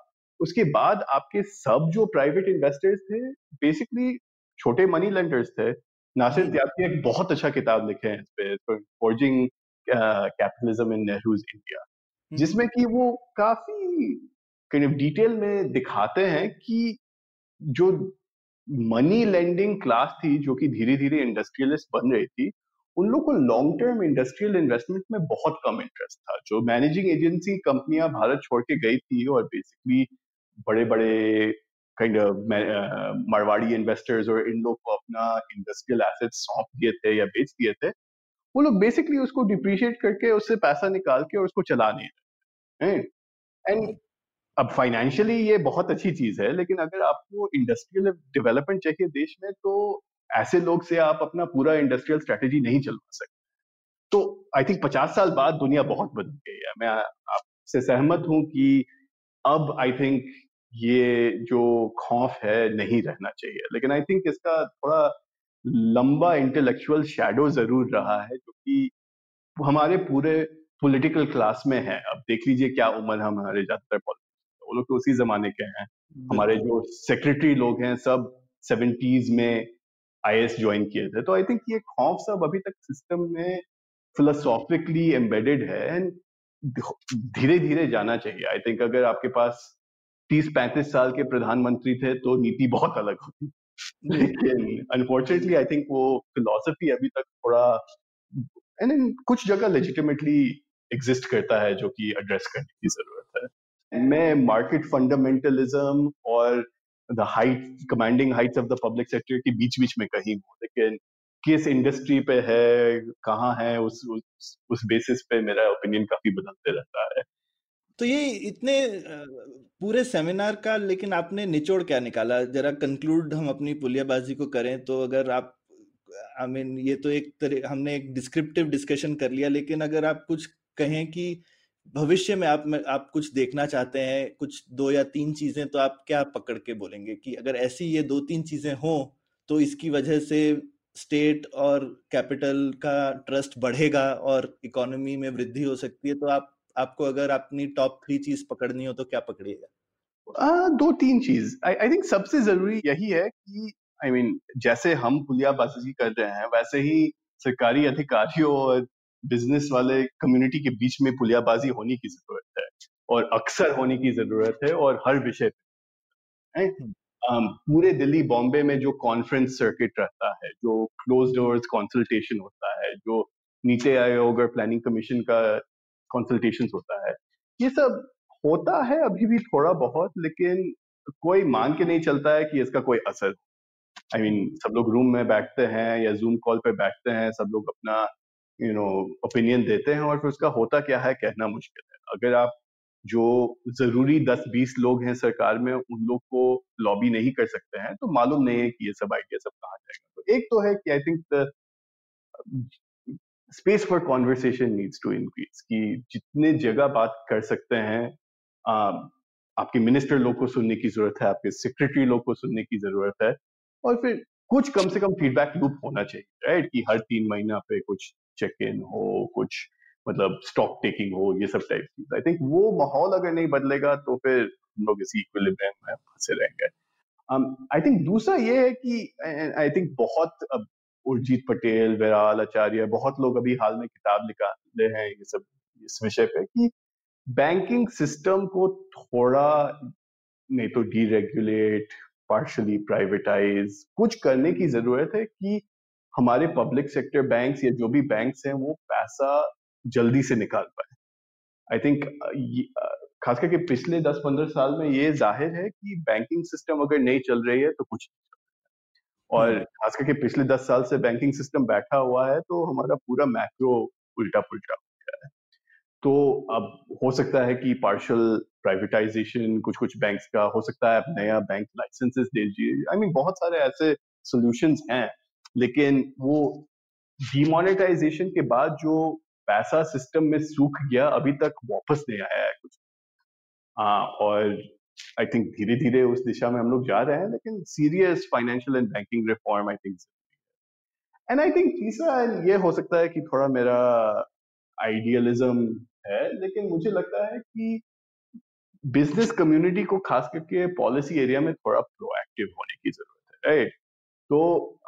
उसके बाद आपके सब जो प्राइवेट इन्वेस्टर्स थे बेसिकली छोटे मनी लेंडर्स थे। नासिर। त्यागी एक बहुत अच्छा किताब लिखे हैं इस पे forging capitalism in Nehru's India जिसमें कि वो काफ़ी ऑफ़ डिटेल में दिखाते हैं कि जो मनी लेंडिंग क्लास थी, जो कि धीरे धीरे इंडस्ट्रियलिस्ट बन रही थी, उन लोग को लॉन्ग टर्म इंडस्ट्रियल इन्वेस्टमेंट में बहुत कम इंटरेस्ट था। जो मैनेजिंग एजेंसी कंपनियाँ भारत छोड़ के गई थी और बेसिकली बड़े बड़े काइंड ऑफ़ मारवाड़ी इन्वेस्टर्स और इन लोग को अपना इंडस्ट्रियल एसेट सौंप दिए थे या बेच दिए थे, वो लोग बेसिकली उसको डिप्रिशिएट करके उससे पैसा निकाल के और उसको चला नहीं रहे एंड अब फाइनेंशियली ये बहुत अच्छी चीज़ है, लेकिन अगर आपको इंडस्ट्रियल डेवलपमेंट चाहिए देश में तो ऐसे लोग से आप अपना पूरा इंडस्ट्रियल स्ट्रेटेजी नहीं चलवा सकते। तो आई थिंक पचास साल बाद दुनिया बहुत बदल गई है। मैं आपसे सहमत हूँ कि अब आई थिंक ये जो खौफ है नहीं रहना चाहिए। लेकिन आई थिंक इसका थोड़ा लंबा इंटेलेक्चुअल शेडो ज़रूर रहा है, जो कि हमारे पूरे पॉलिटिकल क्लास में है। अब देख लीजिए क्या उम्र हमारे ज़्यादातर वो लोग तो उसी जमाने के हैं। हमारे जो सेक्रेटरी लोग हैं सब सेवेंटीज में आई एस ज्वाइन किए थे। तो आई थिंक ये खौफ सब अभी तक सिस्टम में फिलोसॉफिकली एम्बेडेड है एंड धीरे धीरे जाना चाहिए। आई थिंक अगर आपके पास तीस पैंतीस साल के प्रधानमंत्री थे तो नीति बहुत अलग होती। लेकिन अनफॉर्चुनेटली आई थिंक वो फिलोसफी अभी तक थोड़ा एंड कुछ जगह लेजिटिमेटली एग्जिस्ट करता है जो कि एड्रेस करने की ज़रूरत है। मैं मार्केट फंडामेंटलिज्म और the height commanding heights of the public sector के बीच बीच में कहीं हूँ लेकिन किस इंडस्ट्री पे है कहाँ है उस उस, उस बेसिस पे मेरा ओपिनियन काफ़ी बदलते रहता है। तो ये इतने पूरे सेमिनार का लेकिन आपने निचोड़ क्या निकाला? जरा कंक्लूड हम अपनी पुलियाबाजी को करें तो अगर आप आई I मीन mean, ये तो एक तरह हमने एक डिस्क्रिप्टिव डिस्कशन कर लिया लेकिन अगर आप कुछ कहें कि भविष्य में आप में आप कुछ देखना चाहते हैं कुछ दो या तीन चीज़ें तो आप क्या पकड़ के बोलेंगे कि अगर ऐसी ये दो तीन चीज़ें हों तो इसकी वजह से स्टेट और कैपिटल का ट्रस्ट बढ़ेगा और इकोनॉमी में वृद्धि हो सकती है? तो आप आपको अगर अपनी टॉप थ्री चीज़ पकड़नी हो तो क्या पकड़िएगा? दो तीन चीज़। आई थिंक सबसे ज़रूरी यही है कि आई I मीन mean, जैसे हम पुलियाबाजी कर रहे हैं वैसे ही सरकारी अधिकारियों और बिज़नेस वाले कम्युनिटी के बीच में पुलियाबाजी होने की ज़रूरत है और अक्सर होने की ज़रूरत है और हर विषय पे। Um, पूरे दिल्ली बॉम्बे में जो कॉन्फ्रेंस सर्किट रहता है जो क्लोज डोर्स कंसल्टेशन होता है जो नीति आयोग और प्लानिंग कमीशन का कंसल्टेशन होता है ये सब होता है अभी भी थोड़ा बहुत लेकिन कोई मान के नहीं चलता है कि इसका कोई असर आई I मीन mean, सब लोग रूम में बैठते हैं या जूम कॉल पे बैठते हैं सब लोग अपना यू नो ओपिनियन देते हैं और फिर उसका होता क्या है, कहना मुश्किल है। अगर आप जो ज़रूरी 10-20 लोग हैं सरकार में, उन लोग को लॉबी नहीं कर सकते हैं तो मालूम नहीं है कि ये सब आइडिया सब कहाँ जाएगा। तो एक तो है कि I think space for conversation needs to increase कि जितने जगह बात कर सकते हैं आपके मिनिस्टर लोग को सुनने की ज़रूरत है, आपके सेक्रेटरी लोग को सुनने की ज़रूरत है, और फिर कुछ कम से कम फीडबैक लूप होना चाहिए राइट कि हर तीन महीना पे कुछ चेक इन हो कुछ मतलब स्टॉक टेकिंग हो ये सब टाइप की आई थिंक वो माहौल अगर नहीं बदलेगा तो फिर हम लोग इसी इक्विलिब्रियम में फंसे रहेंगे। आई um, थिंक दूसरा ये है कि आई थिंक बहुत अब उर्जित पटेल विराल आचार्य बहुत लोग अभी हाल में किताब निकाले हैं ये सब इस विषय पे कि बैंकिंग सिस्टम को थोड़ा नहीं तो डीरेगुलेट पार्शली प्राइवेटाइज कुछ करने की ज़रूरत है कि हमारे पब्लिक सेक्टर बैंक्स या जो भी बैंक्स हैं वो पैसा जल्दी से निकाल पाए। आई थिंक खास करके पिछले 10-15 साल में ये ज़ाहिर है कि बैंकिंग सिस्टम अगर नहीं चल रही है तो कुछ नहीं चल और हम्म। खास करके पिछले 10 साल से बैंकिंग सिस्टम बैठा हुआ है तो हमारा पूरा मैक्रो उल्टा पुलटा हो गया है। तो अब हो सकता है कि पार्शल प्राइवेटाइजेशन कुछ कुछ बैंक्स का हो सकता है आप नया बैंक लाइसेंसेस दे दीजिए। आई मीन बहुत सारे ऐसे सॉल्यूशंस हैं। लेकिन वो डिमोनेटाइजेशन के बाद जो पैसा सिस्टम में सूख गया अभी तक वापस नहीं आया है कुछ। आ, और आई थिंक धीरे धीरे उस दिशा में हम लोग जा रहे हैं लेकिन serious financial and banking reform I think and I think तीसरा ये हो सकता है कि थोड़ा मेरा आइडियलिज्म है लेकिन मुझे लगता है कि बिज़नेस कम्युनिटी को खास करके पॉलिसी एरिया में थोड़ा प्रोएक्टिव होने की ज़रूरत है राइट तो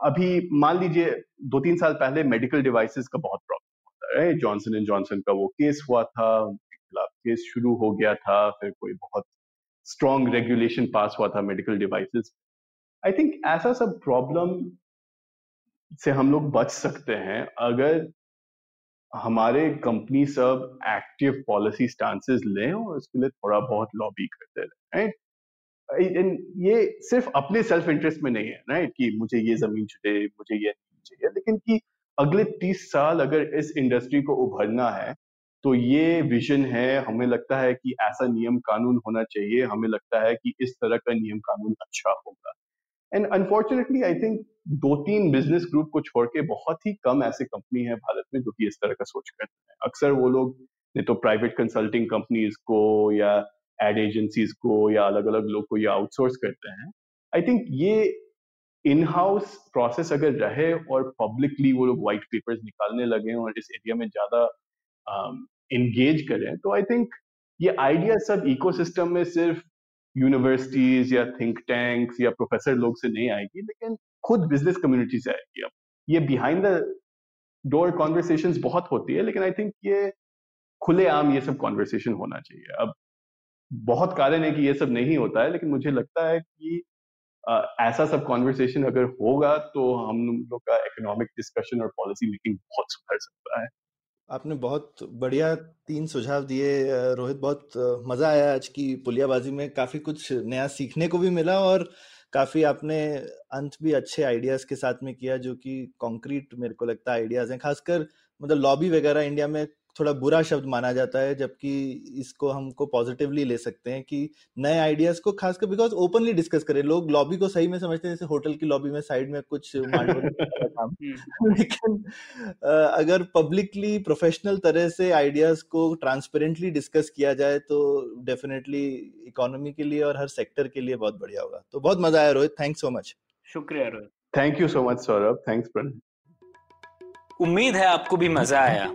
अभी मान लीजिए दो तीन साल पहले मेडिकल डिवाइसेस का बहुत प्रॉब्लम होता है जॉनसन एंड जॉनसन का वो केस हुआ था, उनके खिलाफ केस शुरू हो गया था, फिर कोई बहुत स्ट्रॉन्ग रेगुलेशन पास हुआ था मेडिकल डिवाइसेस आई थिंक ऐसा सब प्रॉब्लम से हम लोग बच सकते हैं अगर हमारे कंपनी सब एक्टिव पॉलिसी स्टांसेस लें और उसके लिए थोड़ा बहुत लॉबी करते रहे राइट ये सिर्फ़ अपने सेल्फ इंटरेस्ट में नहीं है राइट कि मुझे ये ज़मीन चाहिए, मुझे ये चाहिए। लेकिन कि अगले तीस साल अगर इस इंडस्ट्री को उभरना है तो ये विजन है, हमें लगता है कि ऐसा नियम कानून होना चाहिए, हमें लगता है कि इस तरह का नियम कानून अच्छा होगा। एंड अनफॉर्चुनेटली आई थिंक दो तीन बिज़नेस ग्रुप को छोड़ के बहुत ही कम ऐसे कंपनी है भारत में जो कि इस तरह का सोच करते हैं। अक्सर वो लोग, नहीं तो प्राइवेट कंसल्टिंग कंपनीज़ को या एड एजेंसीज को या अलग अलग लोग को ये आउटसोर्स करते हैं। आई थिंक ये इन हाउस प्रोसेस अगर रहे और पब्लिकली वो लोग व्हाइट पेपर्स निकालने लगे और इस एरिया में ज़्यादा इंगेज um, करें तो आई थिंक ये आइडिया सब इकोसिस्टम में सिर्फ़ यूनिवर्सिटीज या थिंक टैंक्स या प्रोफेसर लोग से नहीं आएगी लेकिन खुद बिज़नेस कम्युनिटी से आएगी अब। ये बिहाइंड द डोर कॉन्वर्सेशन बहुत होती है लेकिन आई थिंक ये खुलेआम ये सब कॉन्वर्सेशन होना चाहिए। अब बहुत कारण है कि ये सब नहीं होता है लेकिन मुझे लगता है कि आ, ऐसा सब कॉन्वर्सेशन अगर होगा तो हम लोग का इकोनॉमिक डिस्कशन और पॉलिसी मेकिंग बहुत सुधर सकता है। आपने बहुत बढ़िया तीन सुझाव दिए रोहित बहुत मज़ा आया आज की पुलियाबाजी में। काफ़ी कुछ नया सीखने को भी मिला और काफ़ी आपने अंत भी अच्छे आइडियाज़ के साथ में किया जो कि कॉन्क्रीट मेरे को लगता है आइडियाज़ हैं। खासकर मतलब लॉबी वगैरह इंडिया में थोड़ा बुरा शब्द माना जाता है जबकि इसको हमको पॉजिटिवली ले सकते हैं कि नए आइडियाज़ को खासकर बिकॉज़ ओपनली डिस्कस करें। लोग लॉबी को सही में समझते हैं जैसे होटल की लॉबी में साइड में कुछ काम। हम्म। लेकिन अगर पब्लिकली प्रोफेशनल तरह से आइडियाज़ को ट्रांसपेरेंटली डिस्कस किया जाए तो डेफिनेटली इकोनॉमी के लिए और हर सेक्टर के लिए बहुत बढ़िया होगा। तो बहुत मज़ा आया रोहित थैंक्स सो मच शुक्रिया Rohit. Thank you so much Saurabh. Thanks उम्मीद है आपको भी मज़ा आया।